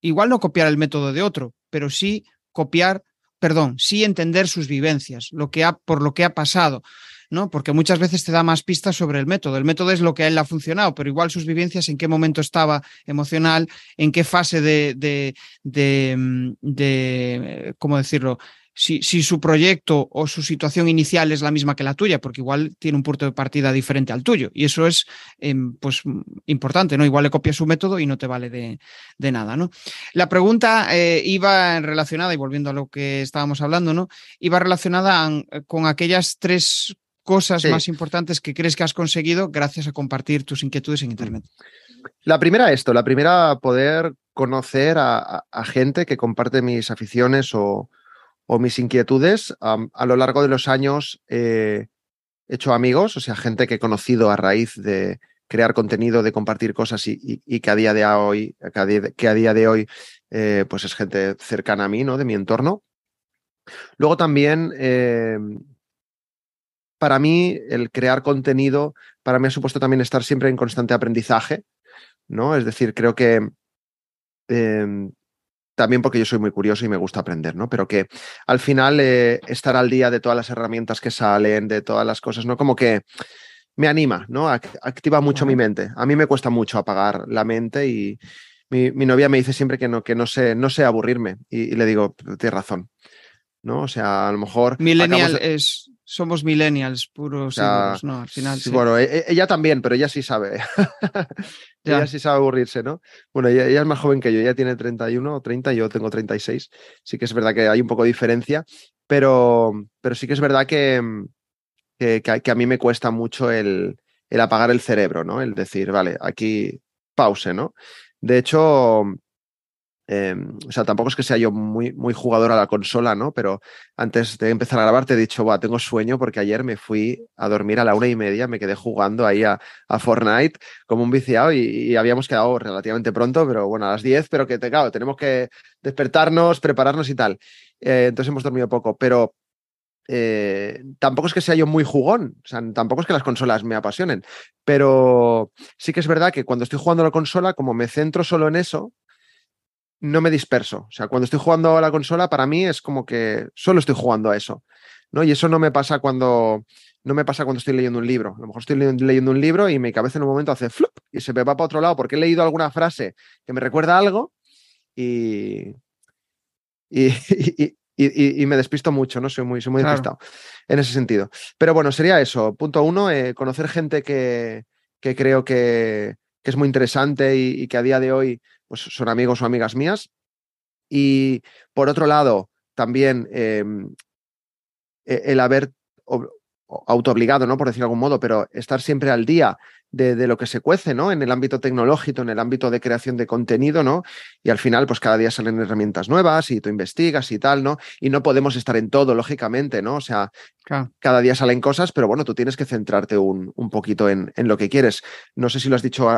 igual no copiar el método de otro, pero sí copiar, perdón, sí entender sus vivencias, lo que ha, por lo que ha pasado, ¿no? Porque muchas veces te da más pistas sobre el método. El método es lo que a él le ha funcionado, pero igual sus vivencias, en qué momento estaba emocional, en qué fase de, de, de, de ¿cómo decirlo? Si, si, su proyecto o su situación inicial es la misma que la tuya, porque igual tiene un punto de partida diferente al tuyo. Y eso es eh, pues, importante, ¿no? Igual le copias su método y no te vale de, de nada, ¿no? La pregunta eh, iba relacionada, y volviendo a lo que estábamos hablando, ¿no? Iba relacionada a, con aquellas tres cosas sí. más importantes que crees que has conseguido gracias a compartir tus inquietudes en Internet. La primera, esto, la primera, poder conocer a, a, a gente que comparte mis aficiones o, o mis inquietudes. A lo largo de los años eh, he hecho amigos, o sea, gente que he conocido a raíz de crear contenido, de compartir cosas y, que a día de hoy, que a día de, que a día de hoy eh, pues es gente cercana a mí, ¿no? De mi entorno. Luego también, eh, para mí, el crear contenido, para mí ha supuesto también estar siempre en constante aprendizaje, ¿no? Es decir, creo que eh, también porque yo soy muy curioso y me gusta aprender, ¿no? Pero que al final eh, estar al día de todas las herramientas que salen, de todas las cosas, ¿no? Como que me anima, ¿no? Activa mucho mi mente. A mí me cuesta mucho apagar la mente y mi, mi novia me dice siempre que no, que no sé, no sé aburrirme. Y, y, le digo, tienes razón. ¿No? O sea, a lo mejor. Millennial de... es. Somos millennials puros, o sea, ¿no? Al final. Sí, sí. Bueno, e, e, ella también, pero ella sí sabe. <laughs> ella sí sabe aburrirse, ¿no? Bueno, ella, es más joven que yo, ella tiene 31 o 30, yo tengo 36. Sí que es verdad que hay un poco de diferencia, pero, pero sí que es verdad que, que, que a mí me cuesta mucho el, el apagar el cerebro, ¿no? El decir, vale, aquí pause, ¿no? De hecho, Em, o sea, tampoco es que sea yo muy, muy jugador a la consola, ¿no? Pero antes de empezar a grabar te he dicho, va, tengo sueño porque ayer me fui a dormir a la una y media, me quedé jugando ahí a, Fortnite como un viciado y, habíamos quedado relativamente pronto, pero bueno, a las 10, pero que claro, tenemos que despertarnos, prepararnos y tal. Eh, entonces hemos dormido poco, pero eh, tampoco es que sea yo muy jugón, o sea, tampoco es que las consolas me apasionen, pero sí que es verdad que cuando estoy jugando a la consola, como me centro solo en eso, no me disperso. O sea, cuando estoy jugando a la consola, para mí es como que solo estoy jugando a eso. ¿no? Y eso no me pasa cuando. No me pasa cuando estoy leyendo un libro. A lo mejor estoy leyendo un libro y mi cabeza en un momento hace flup y se me va para otro lado porque he leído alguna frase que me recuerda algo <laughs> y, y, me despisto mucho, ¿no? Soy muy, soy muy despistado en ese sentido. Pero bueno, sería eso. Punto uno, eh, conocer gente que, que creo que, que, es muy interesante y, que a día de hoy pues son amigos o amigas mías. Y por otro lado, también em, e, el haber autoobligado, ¿no? Por decir de algún modo, pero estar siempre al día de, lo que se cuece, ¿no? En el ámbito tecnológico, en el ámbito de creación de contenido, ¿no? Y al final, pues cada día salen herramientas nuevas y tú investigas y tal, ¿no? Y no podemos estar en todo, lógicamente, ¿no? O sea, cada día salen cosas, pero bueno, tú tienes que centrarte un, un poquito en, en, lo que quieres. No sé si lo has dicho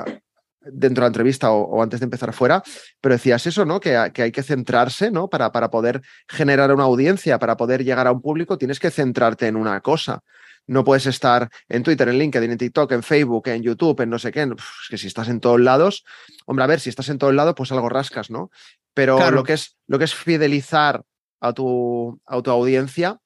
dentro de la entrevista o, antes de empezar fuera, pero decías eso, ¿no? Que, hay que centrarse, ¿no? Para, para poder generar una audiencia, para poder llegar a un público, tienes que centrarte en una cosa. No puedes estar en Twitter, en LinkedIn, en TikTok, en Facebook, en YouTube, en no sé qué. es que si estás en todos lados, hombre, a ver, si estás en todos lados, pues algo rascas, ¿no? Pero lo, que es, lo que es fidelizar a tu, a tu audiencia,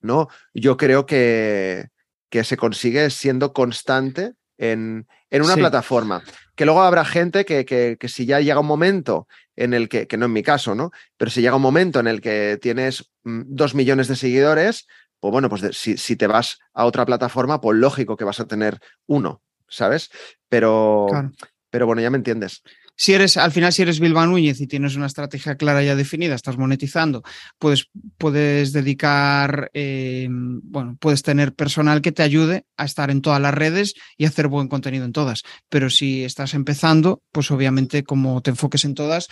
¿no? Yo creo que, que se consigue siendo constante en, en una plataforma. Que luego habrá gente que, que, que, si ya llega un momento en el que, que no en mi caso, ¿no? Pero si llega un momento en el que tienes mm, dos millones de seguidores, pues bueno, pues si, si, te vas a otra plataforma, pues lógico que vas a tener uno, ¿sabes? Pero, pero bueno, ya me entiendes si eres, al final, si eres Bilbao Núñez y tienes una estrategia clara ya definida, estás monetizando, puedes, puedes dedicar, eh, bueno, puedes tener personal que te ayude a estar en todas las redes y hacer buen contenido en todas. Pero si estás empezando, pues obviamente como te enfoques en todas,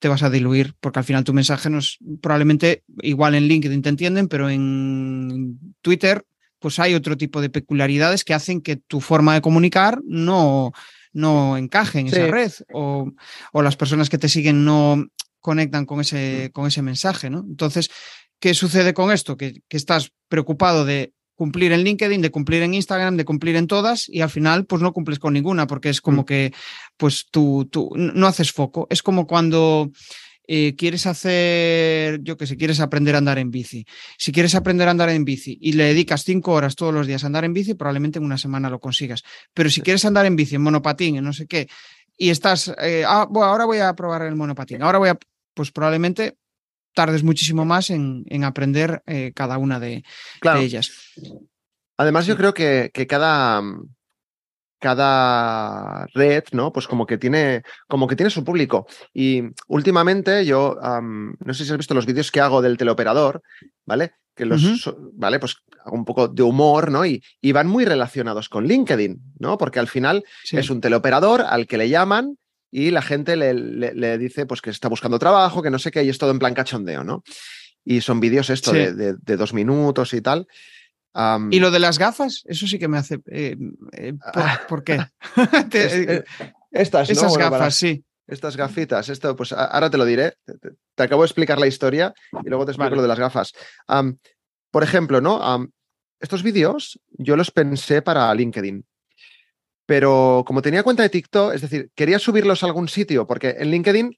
te vas a diluir, porque al final tu mensaje no es probablemente igual en LinkedIn te entienden, pero en Twitter, pues hay otro tipo de peculiaridades que hacen que tu forma de comunicar no no encaje en esa red o, las personas que te siguen no conectan con ese, con ese mensaje, ¿no? Entonces, ¿qué sucede con esto? Que, estás preocupado de cumplir en LinkedIn, de cumplir en Instagram, de cumplir en todas y al final pues no cumples con ninguna porque es como mm. que pues tú, tú no haces foco. Es como cuando eh, quieres hacer, yo que sé, quieres aprender a andar en bici. Si quieres aprender a andar en bici y le dedicas cinco horas todos los días a andar en bici, probablemente en una semana lo consigas. Pero si quieres andar en bici, en monopatín, en no sé qué, y estás, eh, ah, bueno, ahora voy a probar el monopatín, ahora voy a, pues probablemente tardes muchísimo más en, aprender eh, cada una de, ellas. Además, yo creo que, que cada, cada red, ¿no? Pues como que tiene, como que tiene su público. Y últimamente yo, no sé si has visto los vídeos que hago del teleoperador, ¿vale? Que los, ¿vale? Pues hago un poco de humor, ¿no? Y, y, van muy relacionados con LinkedIn, ¿no? Porque al final es un teleoperador al que le llaman y la gente le, le, dice pues que está buscando trabajo, que no sé qué, y es todo en plan cachondeo, ¿no? Y son vídeos esto de, de, dos minutos y tal y lo de las gafas, eso sí que me hace. Eh, eh, ¿por, qué? <laughs> Eh, estas, Esas gafas, sí. Estas gafitas, esto, pues ahora te lo diré. Te, acabo de explicar la historia y luego te explico lo de las gafas. por ejemplo, ¿no? estos vídeos yo los pensé para LinkedIn. Pero como tenía cuenta de TikTok, es decir, quería subirlos a algún sitio, porque en LinkedIn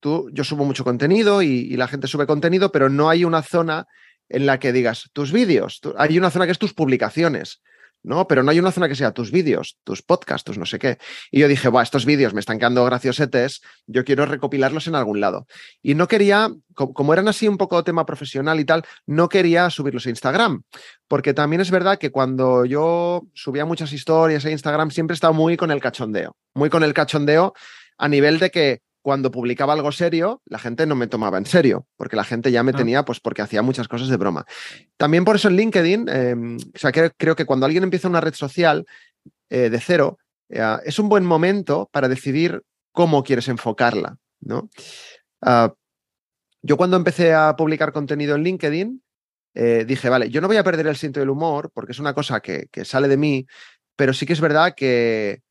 tú, yo subo mucho contenido y, y la gente sube contenido, pero no hay una zona en la que digas tus vídeos, hay una zona que es tus publicaciones. ¿no? Pero no hay una zona que sea tus vídeos, tus podcasts, tus no sé qué. Y yo dije, bueno, estos vídeos me están quedando graciosetes, yo quiero recopilarlos en algún lado. Y no quería, como eran así un poco tema profesional y tal, no quería subirlos a Instagram, porque también es verdad que cuando yo subía muchas historias a Instagram siempre estaba muy con el cachondeo, muy con el cachondeo a nivel de que cuando publicaba algo serio, la gente no me tomaba en serio, porque la gente ya me ah. tenía, pues porque hacía muchas cosas de broma. También por eso en LinkedIn, em, o sea, creo que cuando alguien empieza una red social eh, de cero, eh, es un buen momento para decidir cómo quieres enfocarla, ¿no? Ah, yo cuando empecé a publicar contenido en LinkedIn, eh, dije, vale, yo no voy a perder el sentido del humor, porque es una cosa que, sale de mí, pero sí que es verdad que,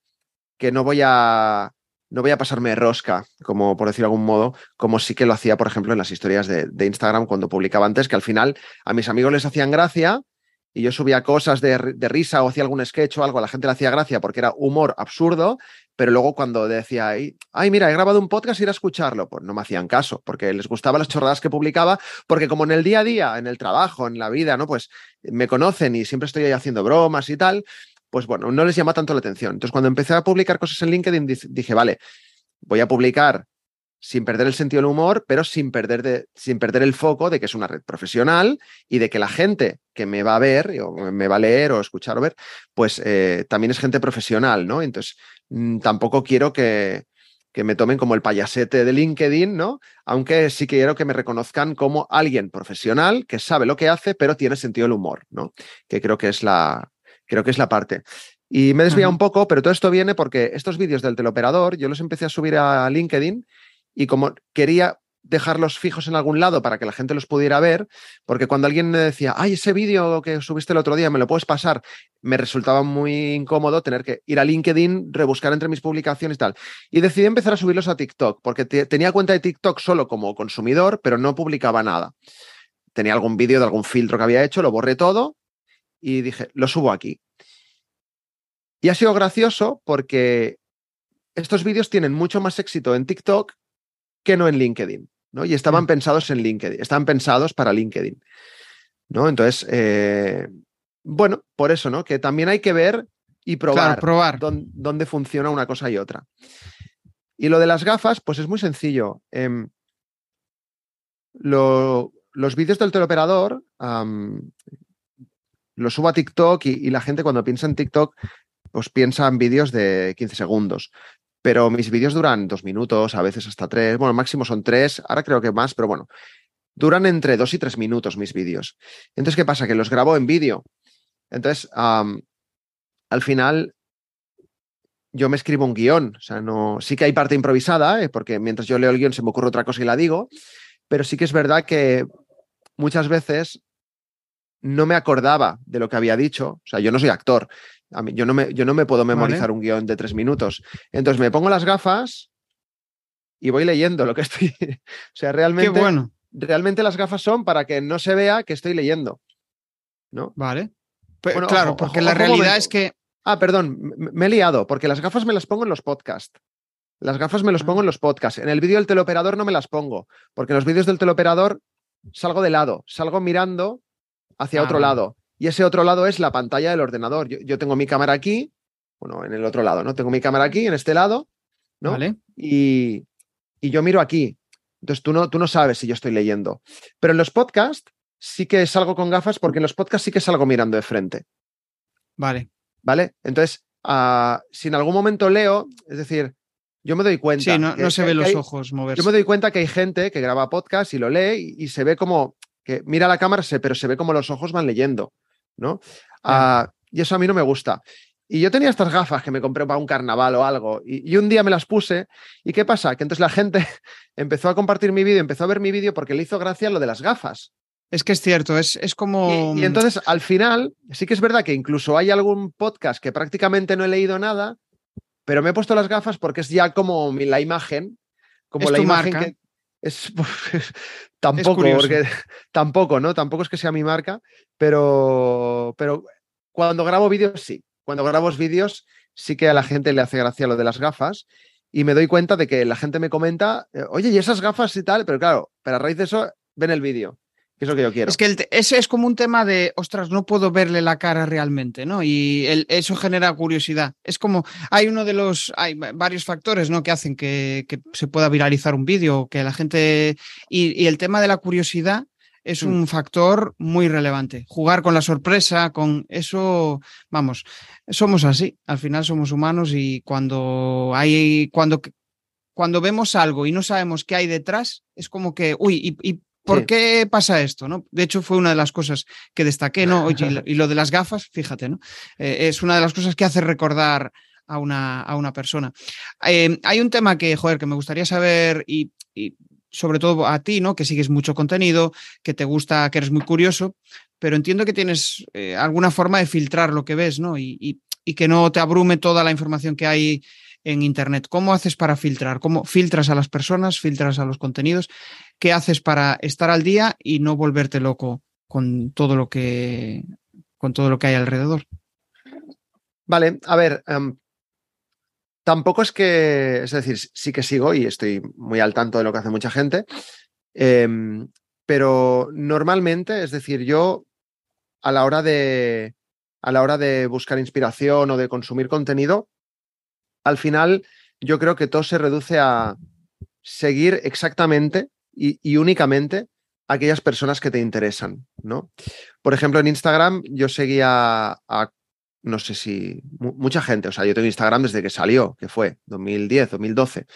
que no voy a no voy a pasarme rosca, como por decir de algún modo, como sí que lo hacía, por ejemplo, en las historias de, Instagram cuando publicaba antes, que al final a mis amigos les hacían gracia y yo subía cosas de, risa o hacía algún sketch o algo, a la gente le hacía gracia porque era humor absurdo, pero luego cuando decía, ay, mira, he grabado un podcast, ir a escucharlo, pues no me hacían caso, porque les gustaban las chorradas que publicaba, porque como en el día a día, en el trabajo, en la vida, ¿no? Pues me conocen y siempre estoy ahí haciendo bromas y tal, pues bueno, no les llama tanto la atención. Entonces, cuando empecé a publicar cosas en LinkedIn, dije, vale, voy a publicar sin perder el sentido del humor, pero sin perder, de, sin perder el foco de que es una red profesional y de que la gente que me va a ver, o me va a leer o escuchar o ver, pues eh, también es gente profesional, ¿no? Entonces, mm, tampoco quiero que, que me tomen como el payasete de LinkedIn, ¿no? Aunque sí quiero que me reconozcan como alguien profesional que sabe lo que hace, pero tiene sentido del humor, ¿no? Que creo que es la, Creo que es la parte. Y me he desviado un poco, pero todo esto viene porque estos vídeos del teleoperador yo los empecé a subir a LinkedIn y como quería dejarlos fijos en algún lado para que la gente los pudiera ver, porque cuando alguien me decía, ay, ese vídeo que subiste el otro día, ¿me lo puedes pasar? Me resultaba muy incómodo tener que ir a LinkedIn, rebuscar entre mis publicaciones y tal. Y decidí empezar a subirlos a TikTok, porque tenía cuenta de TikTok solo como consumidor, pero no publicaba nada. Tenía algún vídeo de algún filtro que había hecho, lo borré todo y dije, lo subo aquí. Y ha sido gracioso porque estos vídeos tienen mucho más éxito en TikTok que no en LinkedIn, ¿no? Y estaban mm. pensados en LinkedIn, estaban pensados para LinkedIn, ¿no? Entonces, eh, bueno, por eso, ¿no? Que también hay que ver y probar, probar. Dónde, funciona una cosa y otra. Y lo de las gafas, pues es muy sencillo. Em, los vídeos del teleoperador lo subo a TikTok y, la gente cuando piensa en TikTok, pues piensa en vídeos de 15 segundos. Pero mis vídeos duran dos minutos, a veces hasta tres. Bueno, máximo son tres, ahora creo que más, pero bueno, duran entre dos y tres minutos mis vídeos. Entonces, ¿qué pasa? Que los grabo en vídeo. Entonces, al final, yo me escribo un guion. O sea, no. Sí que hay parte improvisada, ¿eh? porque mientras yo leo el guion se me ocurre otra cosa y la digo. Pero sí que es verdad que muchas veces no me acordaba de lo que había dicho. O sea, yo no soy actor. yo, no me, yo no me puedo memorizar un guion de tres minutos. Entonces me pongo las gafas y voy leyendo lo que estoy. <laughs> o sea, realmente. bueno. Realmente las gafas son para que no se vea que estoy leyendo. ¿No? Vale. claro, porque la realidad es que. Ah, perdón, me he liado, porque las gafas me las pongo en los podcasts. Las gafas me las pongo en ah. los podcasts. En el vídeo del teleoperador no me las pongo, porque en los vídeos del teleoperador salgo de lado, salgo mirando hacia otro lado. Y ese otro lado es la pantalla del ordenador. Yo, tengo mi cámara aquí, bueno, en el otro lado, ¿no? Tengo mi cámara aquí, en este lado, ¿no? Vale. Y, yo miro aquí. Entonces tú no, tú no sabes si yo estoy leyendo. Pero en los podcasts sí que salgo con gafas porque en los podcasts sí que salgo mirando de frente. Vale. ¿Vale? Entonces, ah, si en algún momento leo, es decir, yo me doy cuenta. Sí, no, se ven los ojos moverse. Yo me doy cuenta que hay gente que graba podcast y lo lee y se ve como que mira la cámara, pero se ve como los ojos van leyendo, ¿no? Ah, y eso a mí no me gusta. Y yo tenía estas gafas que me compré para un carnaval o algo, y, un día me las puse, ¿y qué pasa? Que entonces la gente <laughs> empezó a compartir mi vídeo, empezó a ver mi vídeo porque le hizo gracia lo de las gafas. Es que es cierto, es, es como... Y, entonces al final, sí que es verdad que incluso hay algún podcast que prácticamente no he leído nada, pero me he puesto las gafas porque es ya como la imagen, como la imagen que <laughs> es, tampoco, porque tampoco, ¿no? Tampoco es que sea mi marca, pero, pero cuando grabo vídeos, sí. Cuando grabo vídeos, sí que a la gente le hace gracia lo de las gafas y me doy cuenta de que la gente me comenta, eh, oye, y esas gafas y tal, pero claro, pero a raíz de eso ven el vídeo. Es lo que yo quiero. Es que ese es como un tema de, ostras, no puedo verle la cara realmente, ¿no? Y eso genera curiosidad. Es como, hay uno de los, hay varios factores, ¿no? Que hacen que, se pueda viralizar un vídeo, que la gente, y, el tema de la curiosidad es mm. un factor muy relevante. Jugar con la sorpresa, con eso, vamos, somos así. Al final somos humanos y cuando hay, cuando, cuando vemos algo y no sabemos qué hay detrás, es como que, uy, y, y ¿Por qué pasa esto? ¿no? De hecho, fue una de las cosas que destaqué, ¿no? Y lo, de las gafas, fíjate, ¿no? Eh, es una de las cosas que hace recordar a una, a una persona. Eh, hay un tema que, joder, que me gustaría saber y, sobre todo a ti, ¿no? Que sigues mucho contenido, que te gusta, que eres muy curioso, pero entiendo que tienes eh, alguna forma de filtrar lo que ves, ¿no? y que no te abrume toda la información que hay en Internet. ¿Cómo haces para filtrar? ¿Cómo filtras a las personas, filtras a los contenidos? ¿Qué haces para estar al día y no volverte loco con todo lo que, con todo lo que hay alrededor? Vale, a ver, em, tampoco es que, es decir, sí que sigo y estoy muy al tanto de lo que hace mucha gente, em, pero normalmente, es decir, yo a la hora de a la hora de buscar inspiración o de consumir contenido, al final yo creo que todo se reduce a seguir exactamente y, únicamente aquellas personas que te interesan, ¿no? Por ejemplo, en Instagram yo seguía a, no sé si, mucha gente, o sea, yo tengo Instagram desde que salió, que fue 2010, 2012.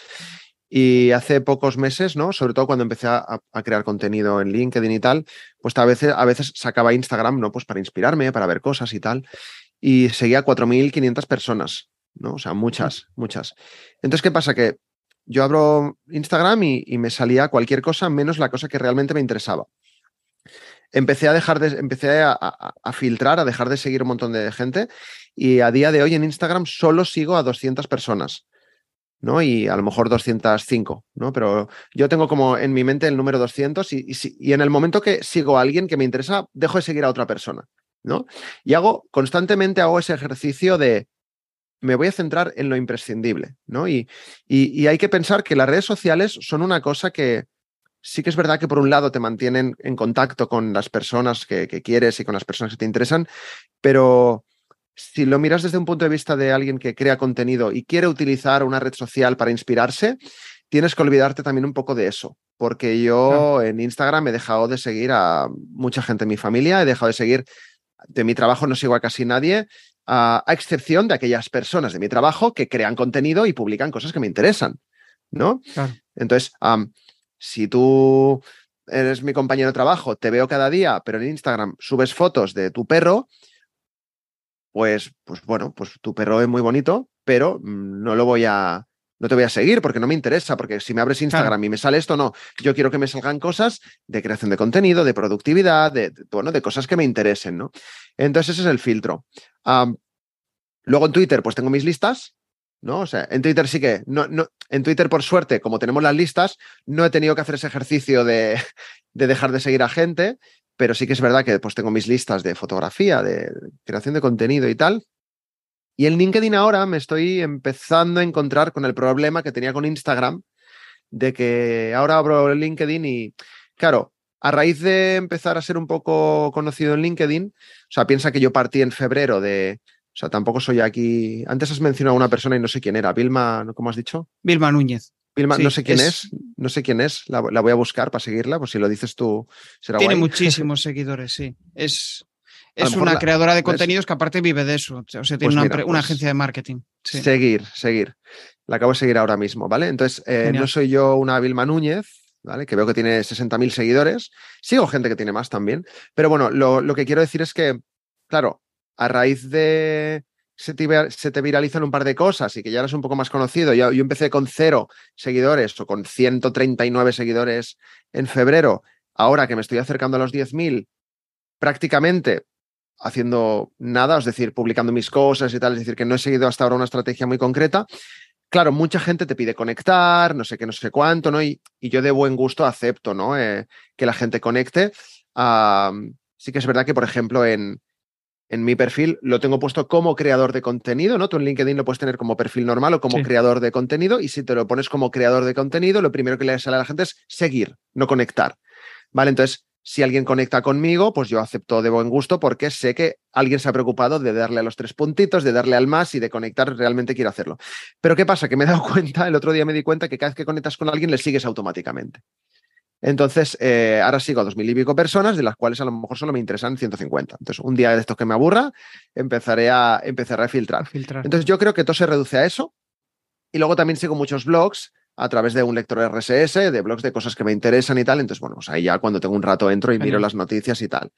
Y hace pocos meses, ¿no? Sobre todo cuando empecé a, crear contenido en LinkedIn y tal, pues a veces, a veces sacaba Instagram, ¿no? Pues para inspirarme, para ver cosas y tal. Y seguía 4.500 personas. ¿No? O sea, muchas, muchas. Entonces, ¿qué pasa? Que yo abro Instagram y, me salía cualquier cosa menos la cosa que realmente me interesaba. Empecé a dejar de, empecé a, filtrar, a dejar de seguir un montón de gente y a día de hoy en Instagram solo sigo a 200 personas. ¿no? Y a lo mejor 205, ¿no? Pero yo tengo como en mi mente el número 200 y, y, y, en el momento que sigo a alguien que me interesa, dejo de seguir a otra persona, ¿no? Y hago, constantemente hago ese ejercicio de, me voy a centrar en lo imprescindible, ¿no? Y, y, hay que pensar que las redes sociales son una cosa que sí que es verdad que por un lado te mantienen en contacto con las personas que, quieres y con las personas que te interesan, pero si lo miras desde un punto de vista de alguien que crea contenido y quiere utilizar una red social para inspirarse, tienes que olvidarte también un poco de eso, porque yo en Instagram he dejado de seguir a mucha gente en mi familia, he dejado de seguir de mi trabajo no sigo a casi nadie a, excepción de aquellas personas de mi trabajo que crean contenido y publican cosas que me interesan, ¿no? Entonces, si tú eres mi compañero de trabajo, te veo cada día, pero en Instagram subes fotos de tu perro, pues, pues bueno, pues tu perro es muy bonito, pero mm, no lo voy a, no te voy a seguir porque no me interesa, porque si me abres Instagram y me sale esto, no. Yo quiero que me salgan cosas de creación de contenido, de productividad, de, bueno, de cosas que me interesen, ¿no? Entonces ese es el filtro. luego en Twitter, pues tengo mis listas, ¿no? O sea, en Twitter sí que, no, no, en Twitter por suerte, como tenemos las listas, no he tenido que hacer ese ejercicio de, de dejar de seguir a gente, pero sí que es verdad que pues tengo mis listas de fotografía, de creación de contenido y tal, y en LinkedIn ahora me estoy empezando a encontrar con el problema que tenía con Instagram, de que ahora abro LinkedIn y, claro, a raíz de empezar a ser un poco conocido en LinkedIn, o sea, piensa que yo partí en febrero de, o sea, tampoco soy aquí. Antes has mencionado a una persona y no sé quién era. Vilma, ¿cómo has dicho? Vilma Núñez. Vilma, no sé quién es... no sé quién es, la, voy a buscar para seguirla, pues si lo dices tú será Tiene muchísimos <laughs> seguidores, sí. Es, es una creadora de contenidos que aparte vive de eso. O sea, tiene pues una, pues agencia de marketing. Seguir, seguir. La acabo de seguir ahora mismo, ¿vale? Entonces, eh, no soy yo una Vilma Núñez, ¿vale? Que veo que tiene 60.000 seguidores. Sigo gente que tiene más también. Pero bueno, lo, que quiero decir es que, claro, a raíz de se te, viralizan un par de cosas y que ya eres un poco más conocido. Yo, yo, empecé con cero seguidores o con 139 seguidores en febrero. Ahora que me estoy acercando a los 10.000, prácticamente haciendo nada, es decir, publicando mis cosas y tal, es decir, que no he seguido hasta ahora una estrategia muy concreta. Claro, mucha gente te pide conectar, no sé qué, no sé cuánto, ¿no? Y, yo de buen gusto acepto, ¿no? Eh, que la gente conecte. sí que es verdad que, por ejemplo, en, en mi perfil lo tengo puesto como creador de contenido, ¿no? Tú en LinkedIn lo puedes tener como perfil normal o como creador de contenido y si te lo pones como creador de contenido, lo primero que le sale a la gente es seguir, no conectar. ¿Vale? Entonces, si alguien conecta conmigo, pues yo acepto de buen gusto porque sé que alguien se ha preocupado de darle a los tres puntitos, de darle al más y de conectar, realmente quiere hacerlo. Pero ¿qué pasa? Que me he dado <laughs> cuenta, el otro día me di cuenta que cada vez que conectas con alguien le sigues automáticamente. Entonces, eh, ahora sigo a dos mil y pico personas, de las cuales a lo mejor solo me interesan 150. Entonces, un día de estos que me aburra, empezaré a, empezaré a filtrar. filtrar. Entonces, yo creo que todo se reduce a eso. Y luego también sigo muchos blogs a través de un lector RSS, de blogs de cosas que me interesan y tal. Entonces, bueno, pues ahí ya cuando tengo un rato entro y miro las noticias y tal.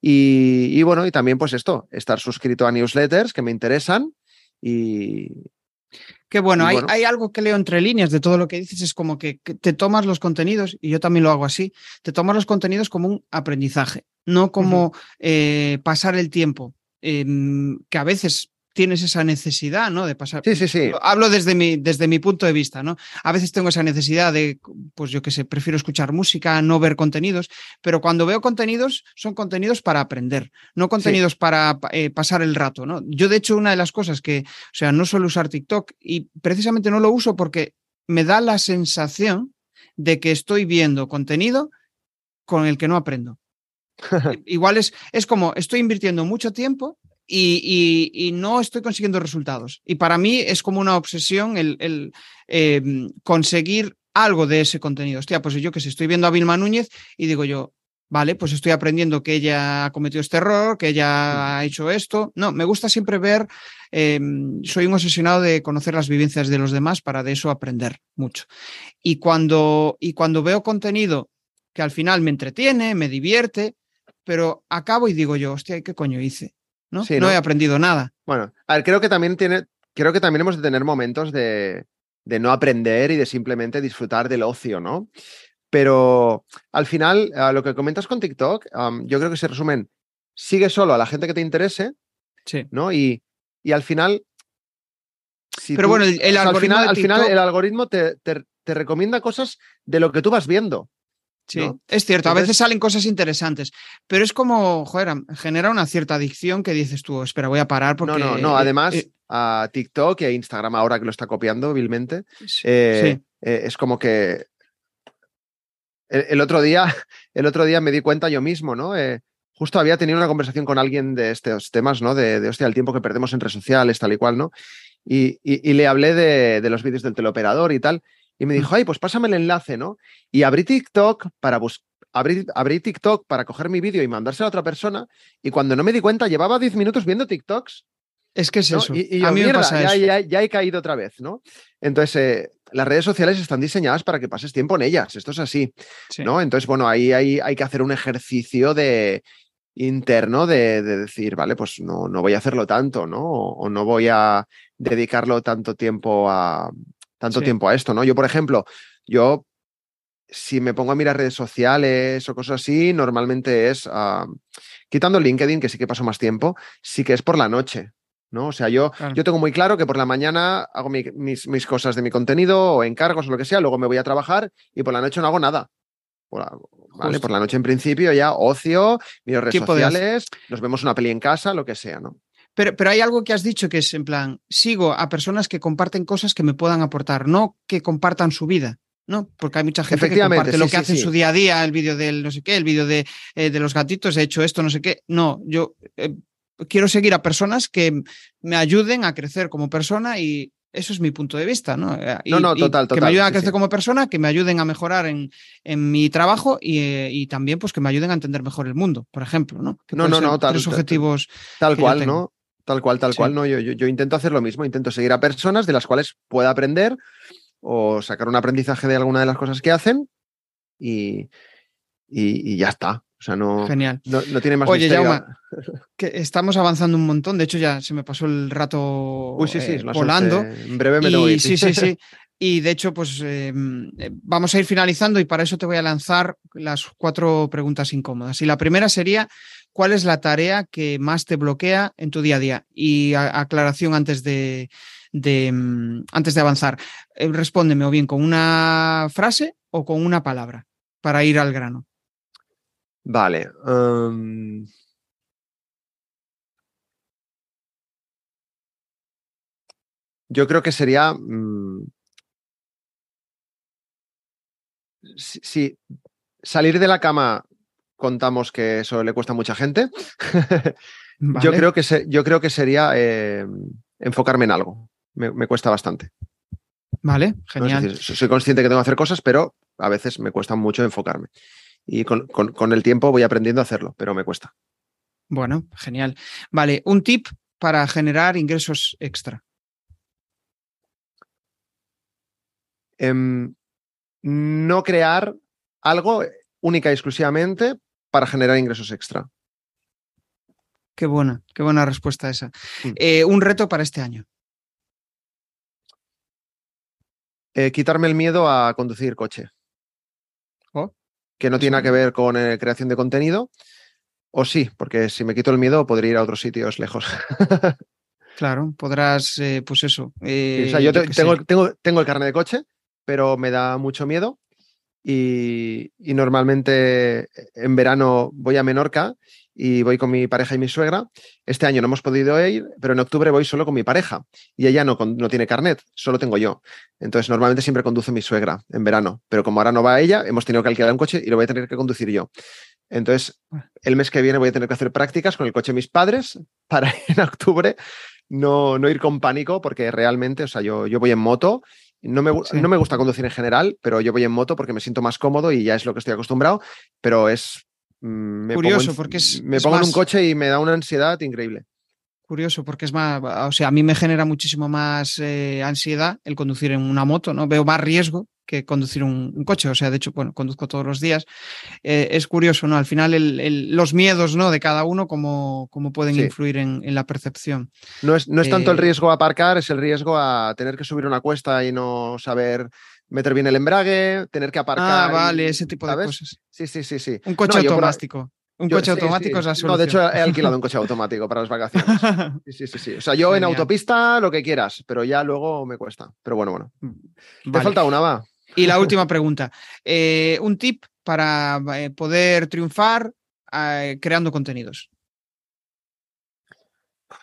Y, y bueno, y también pues esto, estar suscrito a newsletters que me interesan y, Que bueno, Y hay, bueno. hay algo que leo entre líneas de todo lo que dices, es como que, que te tomas los contenidos, y yo también lo hago así, te tomas los contenidos como un aprendizaje, no como eh, pasar el tiempo, em, que a veces tienes esa necesidad, ¿no? De pasar. Sí, sí, sí. Hablo desde mi, desde mi punto de vista, ¿no? A veces tengo esa necesidad de, pues yo qué sé, prefiero escuchar música, no ver contenidos, pero cuando veo contenidos, son contenidos para aprender, no contenidos para eh, pasar el rato, ¿no? Yo, de hecho, una de las cosas que, o sea, no suelo usar TikTok y precisamente no lo uso porque me da la sensación de que estoy viendo contenido con el que no aprendo. <laughs> Igual es, es como estoy invirtiendo mucho tiempo y, y- y no estoy consiguiendo resultados. Y para mí es como una obsesión el, el, eh, conseguir algo de ese contenido. Hostia, pues yo que sé, estoy viendo a Vilma Núñez y digo yo, vale, pues estoy aprendiendo que ella ha cometido este error, que ella ha hecho esto. No, me gusta siempre ver, eh, soy un obsesionado de conocer las vivencias de los demás para de eso aprender mucho. Y cuando, y cuando veo contenido que al final me entretiene, me divierte, pero acabo y digo yo, hostia, ¿qué coño hice? ¿No? Sí, no ¿no? he aprendido nada. Bueno, a ver, creo que también tiene, creo que también hemos de tener momentos de, de no aprender y de simplemente disfrutar del ocio, ¿no? Pero al final, lo que comentas con TikTok, yo creo que se resumen, sigue solo a la gente que te interese, Sí. ¿no? Y, y al final... si Pero tú- bueno, el- el o sea, al final, al final el algoritmo te, te- te recomienda cosas de lo que tú vas viendo. Sí, ¿no? es cierto, a veces salen cosas interesantes, pero es como, joder, genera una cierta adicción que dices tú, espera, voy a parar porque... no, no, no. eh, Además, eh, a TikTok y a Instagram ahora que lo está copiando vilmente, sí, Eh, sí. eh, es como que el, el otro día, <laughs> el otro día me di cuenta yo mismo, ¿no? Justo había tenido una conversación con alguien de estos temas, ¿no? De, de hostia, el tiempo que perdemos en redes sociales, tal y cual, ¿no? Y, y- y le hablé de, de los vídeos del teleoperador y tal. Y me dijo, ay, pues pásame el enlace, ¿no? Y abrí TikTok para buscar. Abrí, abrí TikTok para coger mi vídeo y mandárselo a otra persona. Y cuando no me di cuenta, llevaba 10 minutos viendo TikToks. Es que es ¿no? eso. Y, y yo, a mí me "Mierda, pasa ya, eso. ya- ya he caído otra vez, ¿no? Entonces, eh, las redes sociales están diseñadas para que pases tiempo en ellas. Esto es así, Sí. ¿no? Entonces, bueno, ahí hay, hay que hacer un ejercicio de interno de, de decir, vale, pues no, no voy a hacerlo tanto, ¿no? O, o no voy a dedicarlo tanto tiempo a tanto Sí. tiempo a esto, ¿no? Yo, por ejemplo, yo si me pongo a mirar redes sociales o cosas así, normalmente es ah, quitando LinkedIn, que sí que paso más tiempo, sí que es por la noche. ¿no? O sea, yo, Claro. yo tengo muy claro que por la mañana hago mi- mis, mis cosas de mi contenido o encargos o lo que sea, luego me voy a trabajar y por la noche no hago nada. Por la, ¿vale? Por la noche en principio ya ocio, miro redes sociales, nos vemos una peli en casa, lo que sea, ¿no? Pero, pero hay algo que has dicho que es en plan, sigo a personas que comparten cosas que me puedan aportar, no que compartan su vida. ¿no? Porque hay mucha gente que comparte lo que sí, hace en su día a día, el vídeo del no sé qué, el vídeo de, eh, de los gatitos, he hecho esto, no sé qué. No, yo eh, quiero seguir a personas que me ayuden a crecer como persona y eso es mi punto de vista, ¿no? Eh, Y, No, no, y total, Que me total, ayuden a crecer sí. como persona, que me ayuden a mejorar en, en mi trabajo y, eh, y también pues que me ayuden a entender mejor el mundo, por ejemplo, ¿no? Que No, no, no, tal- tres tal- objetivos. Tal yo cual. ¿no? Tal cual, tal Sí. cual, ¿no? Yo, yo, yo intento hacer lo mismo, intento seguir a personas de las cuales pueda aprender o sacar un aprendizaje de alguna de las cosas que hacen y, y, y ya está. O sea, no, Genial. no, no tiene más Oye. Jaume, Que estamos avanzando un montón. De hecho, ya se me pasó el rato Uy, sí, sí, eh, volando. 11. En breve me tengo que Y ir, sí, sí, sí. Y de hecho, pues eh, eh, vamos a ir finalizando y para eso te voy a lanzar las cuatro preguntas incómodas. Y la primera sería, ¿cuál es la tarea que más te bloquea en tu día a día? Y aclaración antes de, mm, antes de avanzar. Eh, respóndeme o bien con una frase o con una palabra para ir al grano. Vale. em, yo creo que sería. mm, si salir de la cama contamos que eso le cuesta a mucha gente. <laughs> yo, creo que yo creo que sería eh, enfocarme en algo. Me, cuesta bastante. Vale, genial. soy consciente que tengo que hacer cosas, pero a veces me cuesta mucho enfocarme. Y con, con el tiempo voy aprendiendo a hacerlo, pero me cuesta. Bueno, genial. Vale, un tip para generar ingresos extra. Em, no crear algo única y exclusivamente para generar ingresos extra. Qué buena, qué buena respuesta esa. Mm. Eh, un reto para este año. Eh, quitarme el miedo a conducir coche. Oh, que no tiene nada que ver con eh, creación de contenido. O sí, porque si me quito el miedo podría ir a otros sitios lejos. <laughs> claro, podrás, pues eso. o sea, yo, tengo, tengo, tengo, el carnet de coche, pero me da mucho miedo. Y, normalmente en verano voy a Menorca y voy con mi pareja y mi suegra. Este año no hemos podido ir, pero en octubre voy solo con mi pareja y ella no, no tiene carnet, solo tengo yo. Entonces normalmente siempre conduce mi suegra en verano, pero como ahora no va ella, hemos tenido que alquilar un coche y lo voy a tener que conducir yo. Entonces, el mes que viene voy a tener que hacer prácticas con el coche de mis padres <laughs> para en octubre no, no ir con pánico, porque realmente, o sea, yo, yo voy en moto no me, no me, gusta conducir en general, pero yo voy en moto porque me siento más cómodo y ya es lo que estoy acostumbrado, pero es... Mm, Curioso, porque es... Me pongo en un coche y me da una ansiedad increíble. Curioso, porque es más, o sea, a mí me genera muchísimo más eh, ansiedad el conducir en una moto, ¿no? Veo más riesgo que conducir un, coche. O sea, de hecho, bueno, conduzco todos los días. Eh, es curioso, ¿no? Al final, los miedos, ¿no? De cada uno, cómo, pueden influir en, la percepción. No es, no es tanto el eh, riesgo a aparcar, es el riesgo a tener que subir una cuesta y no saber meter bien el embrague, tener que aparcar. Ah, vale, ese tipo de cosas. Sí, sí, sí, sí. Un coche automático. Un coche automático es la solución. No, de hecho he alquilado un coche automático para las vacaciones. <laughs> Sí, sí, sí. O sea, yo en autopista lo que quieras, pero ya luego me cuesta. Pero bueno, bueno. Mm, Te falta una, va. Y la última pregunta. Eh, un tip para eh, poder triunfar eh, creando contenidos.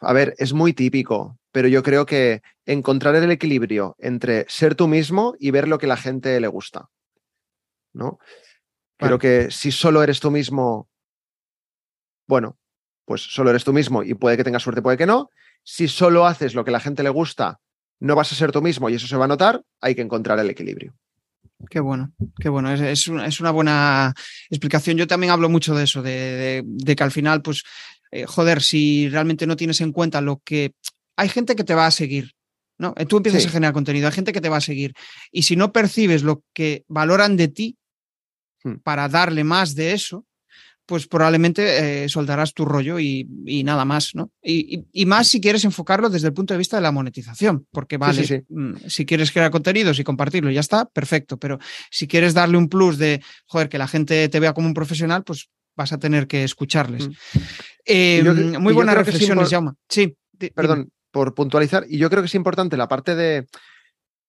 A ver, es muy típico, pero yo creo que encontrar el equilibrio entre ser tú mismo y ver lo que la gente le gusta. ¿No? Creo que si solo eres tú mismo, bueno, pues solo eres tú mismo y puede que tengas suerte, puede que no. Si solo haces lo que la gente le gusta, no vas a ser tú mismo y eso se va a notar, hay que encontrar el equilibrio. Qué bueno, qué bueno. Es, una, buena explicación. Yo también hablo mucho de eso, de, que al final, pues, eh, joder, si realmente no tienes en cuenta lo que... Hay gente que te va a seguir, ¿no? Tú empiezas a generar contenido, hay gente que te va a seguir. Y si no percibes lo que valoran de ti hmm. para darle más de eso, pues probablemente eh, soltarás tu rollo y, nada más, ¿no? Y, más si quieres enfocarlo desde el punto de vista de la monetización, porque vale, mm, si quieres crear contenidos y compartirlo, ya está, perfecto, pero si quieres darle un plus de, joder, que la gente te vea como un profesional, pues vas a tener que escucharles. Mm. Em, muy buenas reflexiones, Jaume. Sí. Perdón, por puntualizar, y yo creo que es importante la parte de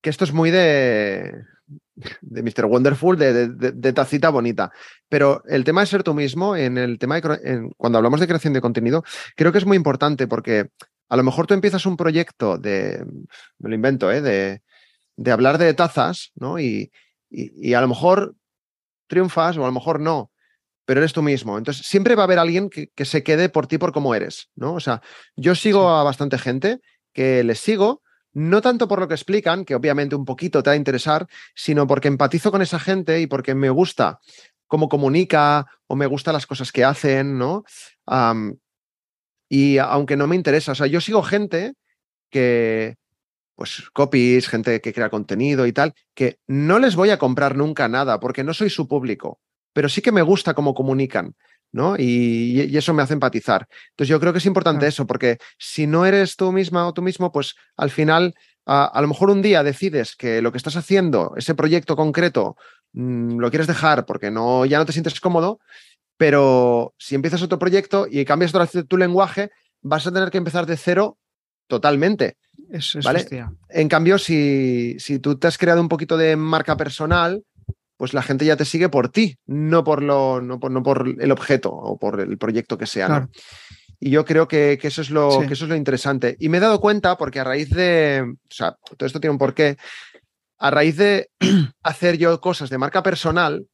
que esto es muy de de Mr. Wonderful, de, tacita bonita. Pero el tema de ser tú mismo, en el tema de, cuando hablamos de creación de contenido, creo que es muy importante porque a lo mejor tú empiezas un proyecto de, me lo invento, ¿eh? de, hablar de tazas, ¿no? Y, a lo mejor triunfas o a lo mejor no, pero eres tú mismo. Entonces, siempre va a haber alguien que, que se quede por ti por cómo eres, ¿no? O sea, yo sigo a bastante gente que les sigo no tanto por lo que explican, que obviamente un poquito te va a interesar, sino porque empatizo con esa gente y porque me gusta cómo comunica o me gustan las cosas que hacen, ¿no? y aunque no me interesa, o sea, yo sigo gente que, pues, copies, gente que crea contenido y tal, que no les voy a comprar nunca nada porque no soy su público, pero sí que me gusta cómo comunican. ¿No? Y, eso me hace empatizar. Entonces yo creo que es importante eso, porque si no eres tú misma o tú mismo, pues al final, a, lo mejor un día decides que lo que estás haciendo, ese proyecto concreto, mm, lo quieres dejar porque no, ya no te sientes cómodo, pero si empiezas otro proyecto y cambias tu lenguaje, vas a tener que empezar de cero totalmente. Eso, ¿vale? En cambio, si, si tú te has creado un poquito de marca personal, pues la gente ya te sigue por ti, no por, lo, no por, el objeto o por el proyecto que sea. Y yo creo que, eso es lo, que eso es lo interesante. Y me he dado cuenta, porque a raíz de, o sea, todo esto tiene un porqué, a raíz de <clears throat> hacer yo cosas de marca personal,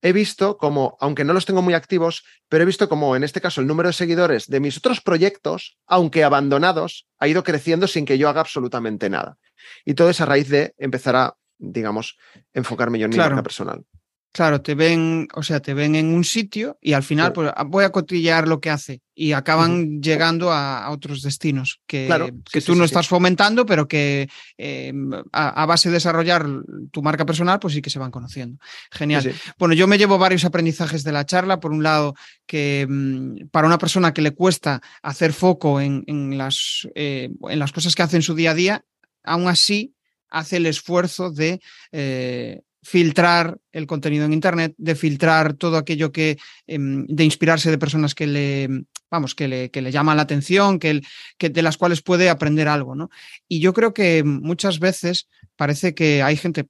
he visto como, aunque no los tengo muy activos, pero he visto como en este caso el número de seguidores de mis otros proyectos, aunque abandonados, ha ido creciendo sin que yo haga absolutamente nada. Y todo es a raíz de empezar a, digamos, enfocarme yo en mi marca personal. Claro, te ven, o sea, te ven en un sitio y al final pues, ah, voy a cotillear lo que hace y acaban llegando a, otros destinos que, que tú no estás fomentando, pero que em, a, base de desarrollar tu marca personal, pues sí que se van conociendo. Genial. Bueno, yo me llevo varios aprendizajes de la charla. Por un lado, que mm, para una persona que le cuesta hacer foco en, las, eh, en las cosas que hace en su día a día, aún así hace el esfuerzo de eh, filtrar el contenido en Internet, de filtrar todo aquello que, em, de inspirarse de personas que le, vamos, que le, que le llaman la atención, que, que, de las cuales puede aprender algo, ¿no? Y yo creo que muchas veces parece que hay gente,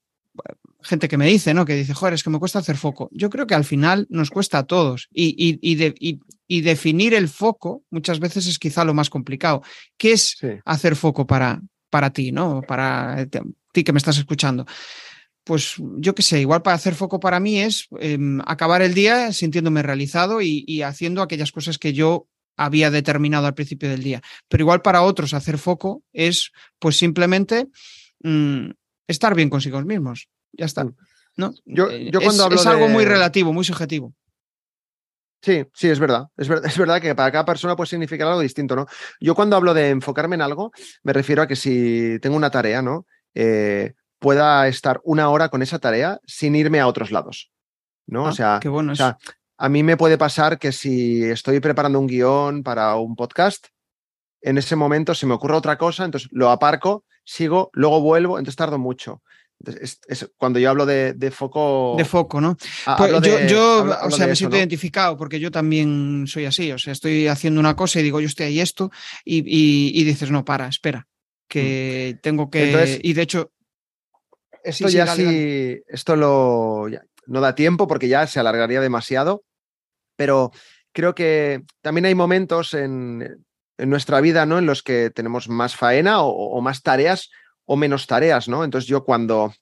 gente que me dice, ¿no? Que dice, joder, es que me cuesta hacer foco. Yo creo que al final nos cuesta a todos y, y, y, y definir el foco muchas veces es quizá lo más complicado. ¿Qué es hacer foco para, para ti, ¿no? Para ti que me estás escuchando pues yo qué sé, igual para hacer foco para mí es em, acabar el día sintiéndome realizado y, haciendo aquellas cosas que yo había determinado al principio del día. Pero igual para otros hacer foco es pues simplemente mm, estar bien consigo mismos. Ya está. Mm. ¿no? Yo, eh, yo cuando es, algo muy relativo, muy subjetivo. Sí, sí, es verdad. Es, verdad. <laughs> es verdad que para cada persona puede significar algo distinto, ¿no? Yo cuando hablo de enfocarme en algo, me refiero a que si tengo una tarea, ¿no? Eh, pueda estar una hora con esa tarea sin irme a otros lados. ¿no? o, ah, sea, bueno a mí me puede pasar que si estoy preparando un guion para un podcast, en ese momento se me ocurre otra cosa, entonces lo aparco, sigo, luego vuelvo, entonces tardo mucho. Es, cuando yo hablo de, foco. De foco, ¿no? Pues yo, o sea, me siento identificado porque yo también soy así. O sea, estoy haciendo una cosa y digo, yo estoy ahí esto, y, dices, no, para, espera, que mm. tengo que. y de hecho, esto ya sí, esto lo, no da tiempo porque ya se alargaría demasiado, pero creo que también hay momentos en, nuestra vida, ¿no? En los que tenemos más faena o, más tareas o menos tareas, ¿no? Entonces yo cuando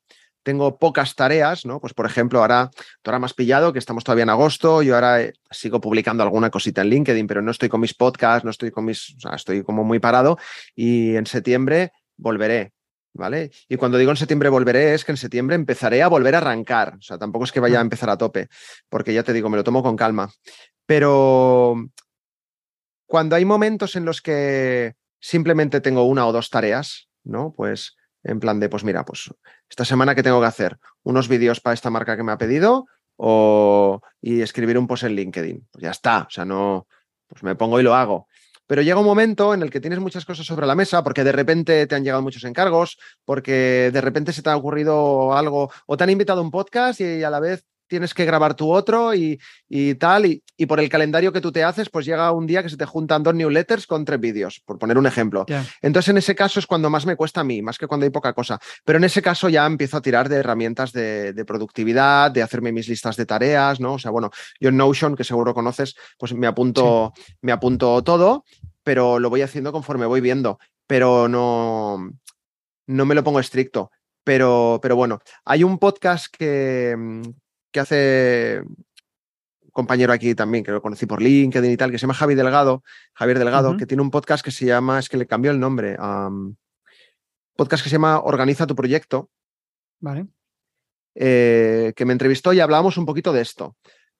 tengo pocas tareas, ¿no? Pues por ejemplo, ahora, tú ahora más pillado, que estamos todavía en agosto, yo ahora eh, sigo publicando alguna cosita en LinkedIn, pero no estoy con mis podcasts, no estoy con mis, o sea, estoy como muy parado y en septiembre volveré. ¿vale? Y cuando digo en septiembre volveré, es que en septiembre empezaré a volver a arrancar. O sea, tampoco es que vaya a empezar a tope, porque ya te digo, me lo tomo con calma. Pero cuando hay momentos en los que simplemente tengo una o dos tareas, ¿no? Pues en plan de, pues mira, pues esta semana que tengo que hacer unos vídeos para esta marca que me ha pedido o y escribir un post en LinkedIn. Pues ya está, o sea, no, pues me pongo y lo hago. Pero llega un momento en el que tienes muchas cosas sobre la mesa porque de repente te han llegado muchos encargos, porque de repente se te ha ocurrido algo o te han invitado a un podcast y a la vez tienes que grabar tu otro y, tal, y, por el calendario que tú te haces, pues llega un día que se te juntan dos newsletters con tres vídeos, por poner un ejemplo. Entonces, en ese caso es cuando más me cuesta a mí, más que cuando hay poca cosa. Pero en ese caso ya empiezo a tirar de herramientas de, productividad, de hacerme mis listas de tareas, ¿no? O sea, bueno, yo en Notion, que seguro conoces, pues me apunto, me apunto todo, pero lo voy haciendo conforme voy viendo, pero no, no me lo pongo estricto. Pero, pero bueno, hay un podcast que, que hace un compañero aquí también, que lo conocí por LinkedIn y tal, que se llama Javi Delgado, Javier Delgado, que tiene un podcast que se llama, es que le cambió el nombre, podcast que se llama Organiza tu proyecto. Vale. Eh, que me entrevistó y hablábamos un poquito de esto.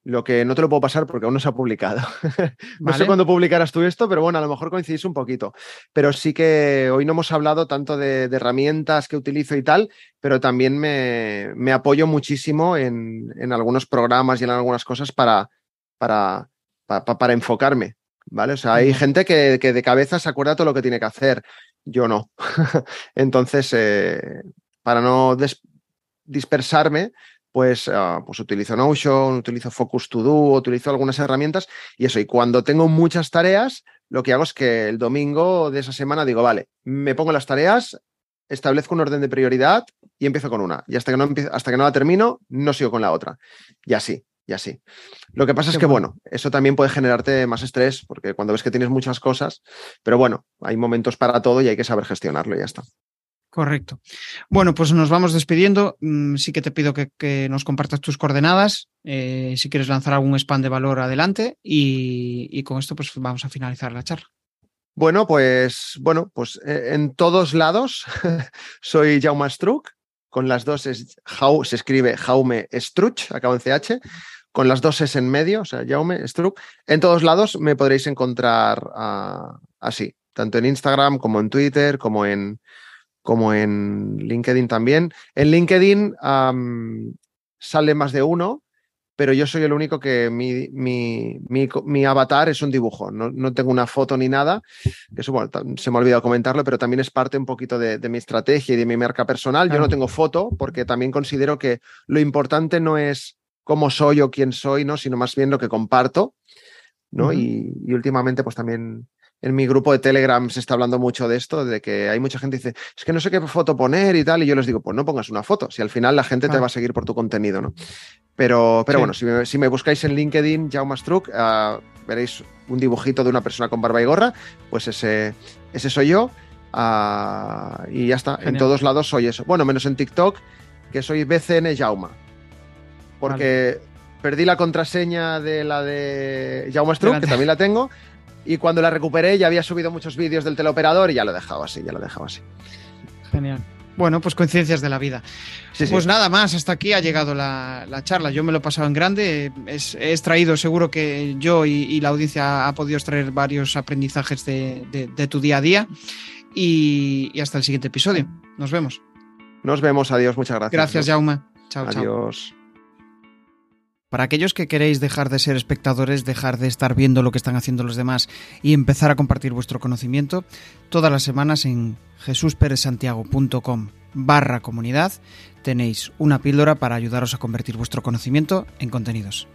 Lo que no te lo puedo pasar porque aún no se ha publicado. <laughs> no sé cuándo publicarás tú esto, pero bueno, a lo mejor coincidís un poquito. Pero sí que hoy no hemos hablado tanto de, herramientas que utilizo y tal, pero también me, apoyo muchísimo en, algunos programas y en algunas cosas para, para, para, enfocarme. ¿Vale? O sea, hay gente que, de cabeza se acuerda todo lo que tiene que hacer. Yo no. <laughs> Entonces, eh, para no dispersarme, pues, pues utilizo Notion, utilizo Focus To Do, utilizo algunas herramientas y eso. Y cuando tengo muchas tareas, lo que hago es que el domingo de esa semana digo, vale, me pongo las tareas, establezco un orden de prioridad y empiezo con una. Y hasta que no, hasta que no la termino, no sigo con la otra. Y así, y así. Lo que pasa es que, bueno, eso también puede generarte más estrés, porque cuando ves que tienes muchas cosas, pero bueno, hay momentos para todo y hay que saber gestionarlo y ya está. Correcto. Bueno, pues nos vamos despidiendo. Mm, sí que te pido que, nos compartas tus coordenadas, eh, si quieres lanzar algún spam de valor adelante y, con esto pues vamos a finalizar la charla. Bueno, pues bueno, pues eh, en todos lados <laughs> soy Jaume Struck, con las dos es, se escribe Jaume Struch, acabo en CH, con las dos es en medio, o sea, Jaume Struck. En todos lados me podréis encontrar ah, así, tanto en Instagram como en Twitter, como en, como en LinkedIn también. En LinkedIn sale más de uno, pero yo soy el único que mi, mi, avatar es un dibujo, no, tengo una foto ni nada. Eso se me ha olvidado comentarlo, pero también es parte un poquito de, mi estrategia y de mi marca personal. Yo no tengo foto porque también considero que lo importante no es cómo soy o quién soy, ¿no? sino más bien lo que comparto. ¿no? y, y, últimamente, pues también en mi grupo de Telegram se está hablando mucho de esto, de que hay mucha gente que dice, es que no sé qué foto poner y tal, y yo les digo, pues no pongas una foto, si al final la gente te va a seguir por tu contenido, ¿no? Pero, pero bueno, si me, buscáis en LinkedIn, Jaume Struck, uh, veréis un dibujito de una persona con barba y gorra, pues ese, ese soy yo. Uh, y ya está, en todos lados soy eso. Bueno, menos en TikTok, que soy BCN Jauma. Porque perdí la contraseña de la de Jaume Struck, que también la tengo, y cuando la recuperé ya había subido muchos vídeos del teleoperador y ya lo he dejado así, ya lo he dejado así. Genial. Bueno, pues coincidencias de la vida. pues nada más, hasta aquí ha llegado la, charla. Yo me lo he pasado en grande. he extraído, seguro que yo y, la audiencia ha podido extraer varios aprendizajes de, tu día a día. Y, y, hasta el siguiente episodio. Nos vemos. Nos vemos, adiós, muchas gracias. Gracias, Jaume. Chao, chao. Adiós. Para aquellos que queréis dejar de ser espectadores, dejar de estar viendo lo que están haciendo los demás y empezar a compartir vuestro conocimiento, todas las semanas en jesusperezsantiago.com barra comunidad tenéis una píldora para ayudaros a convertir vuestro conocimiento en contenidos.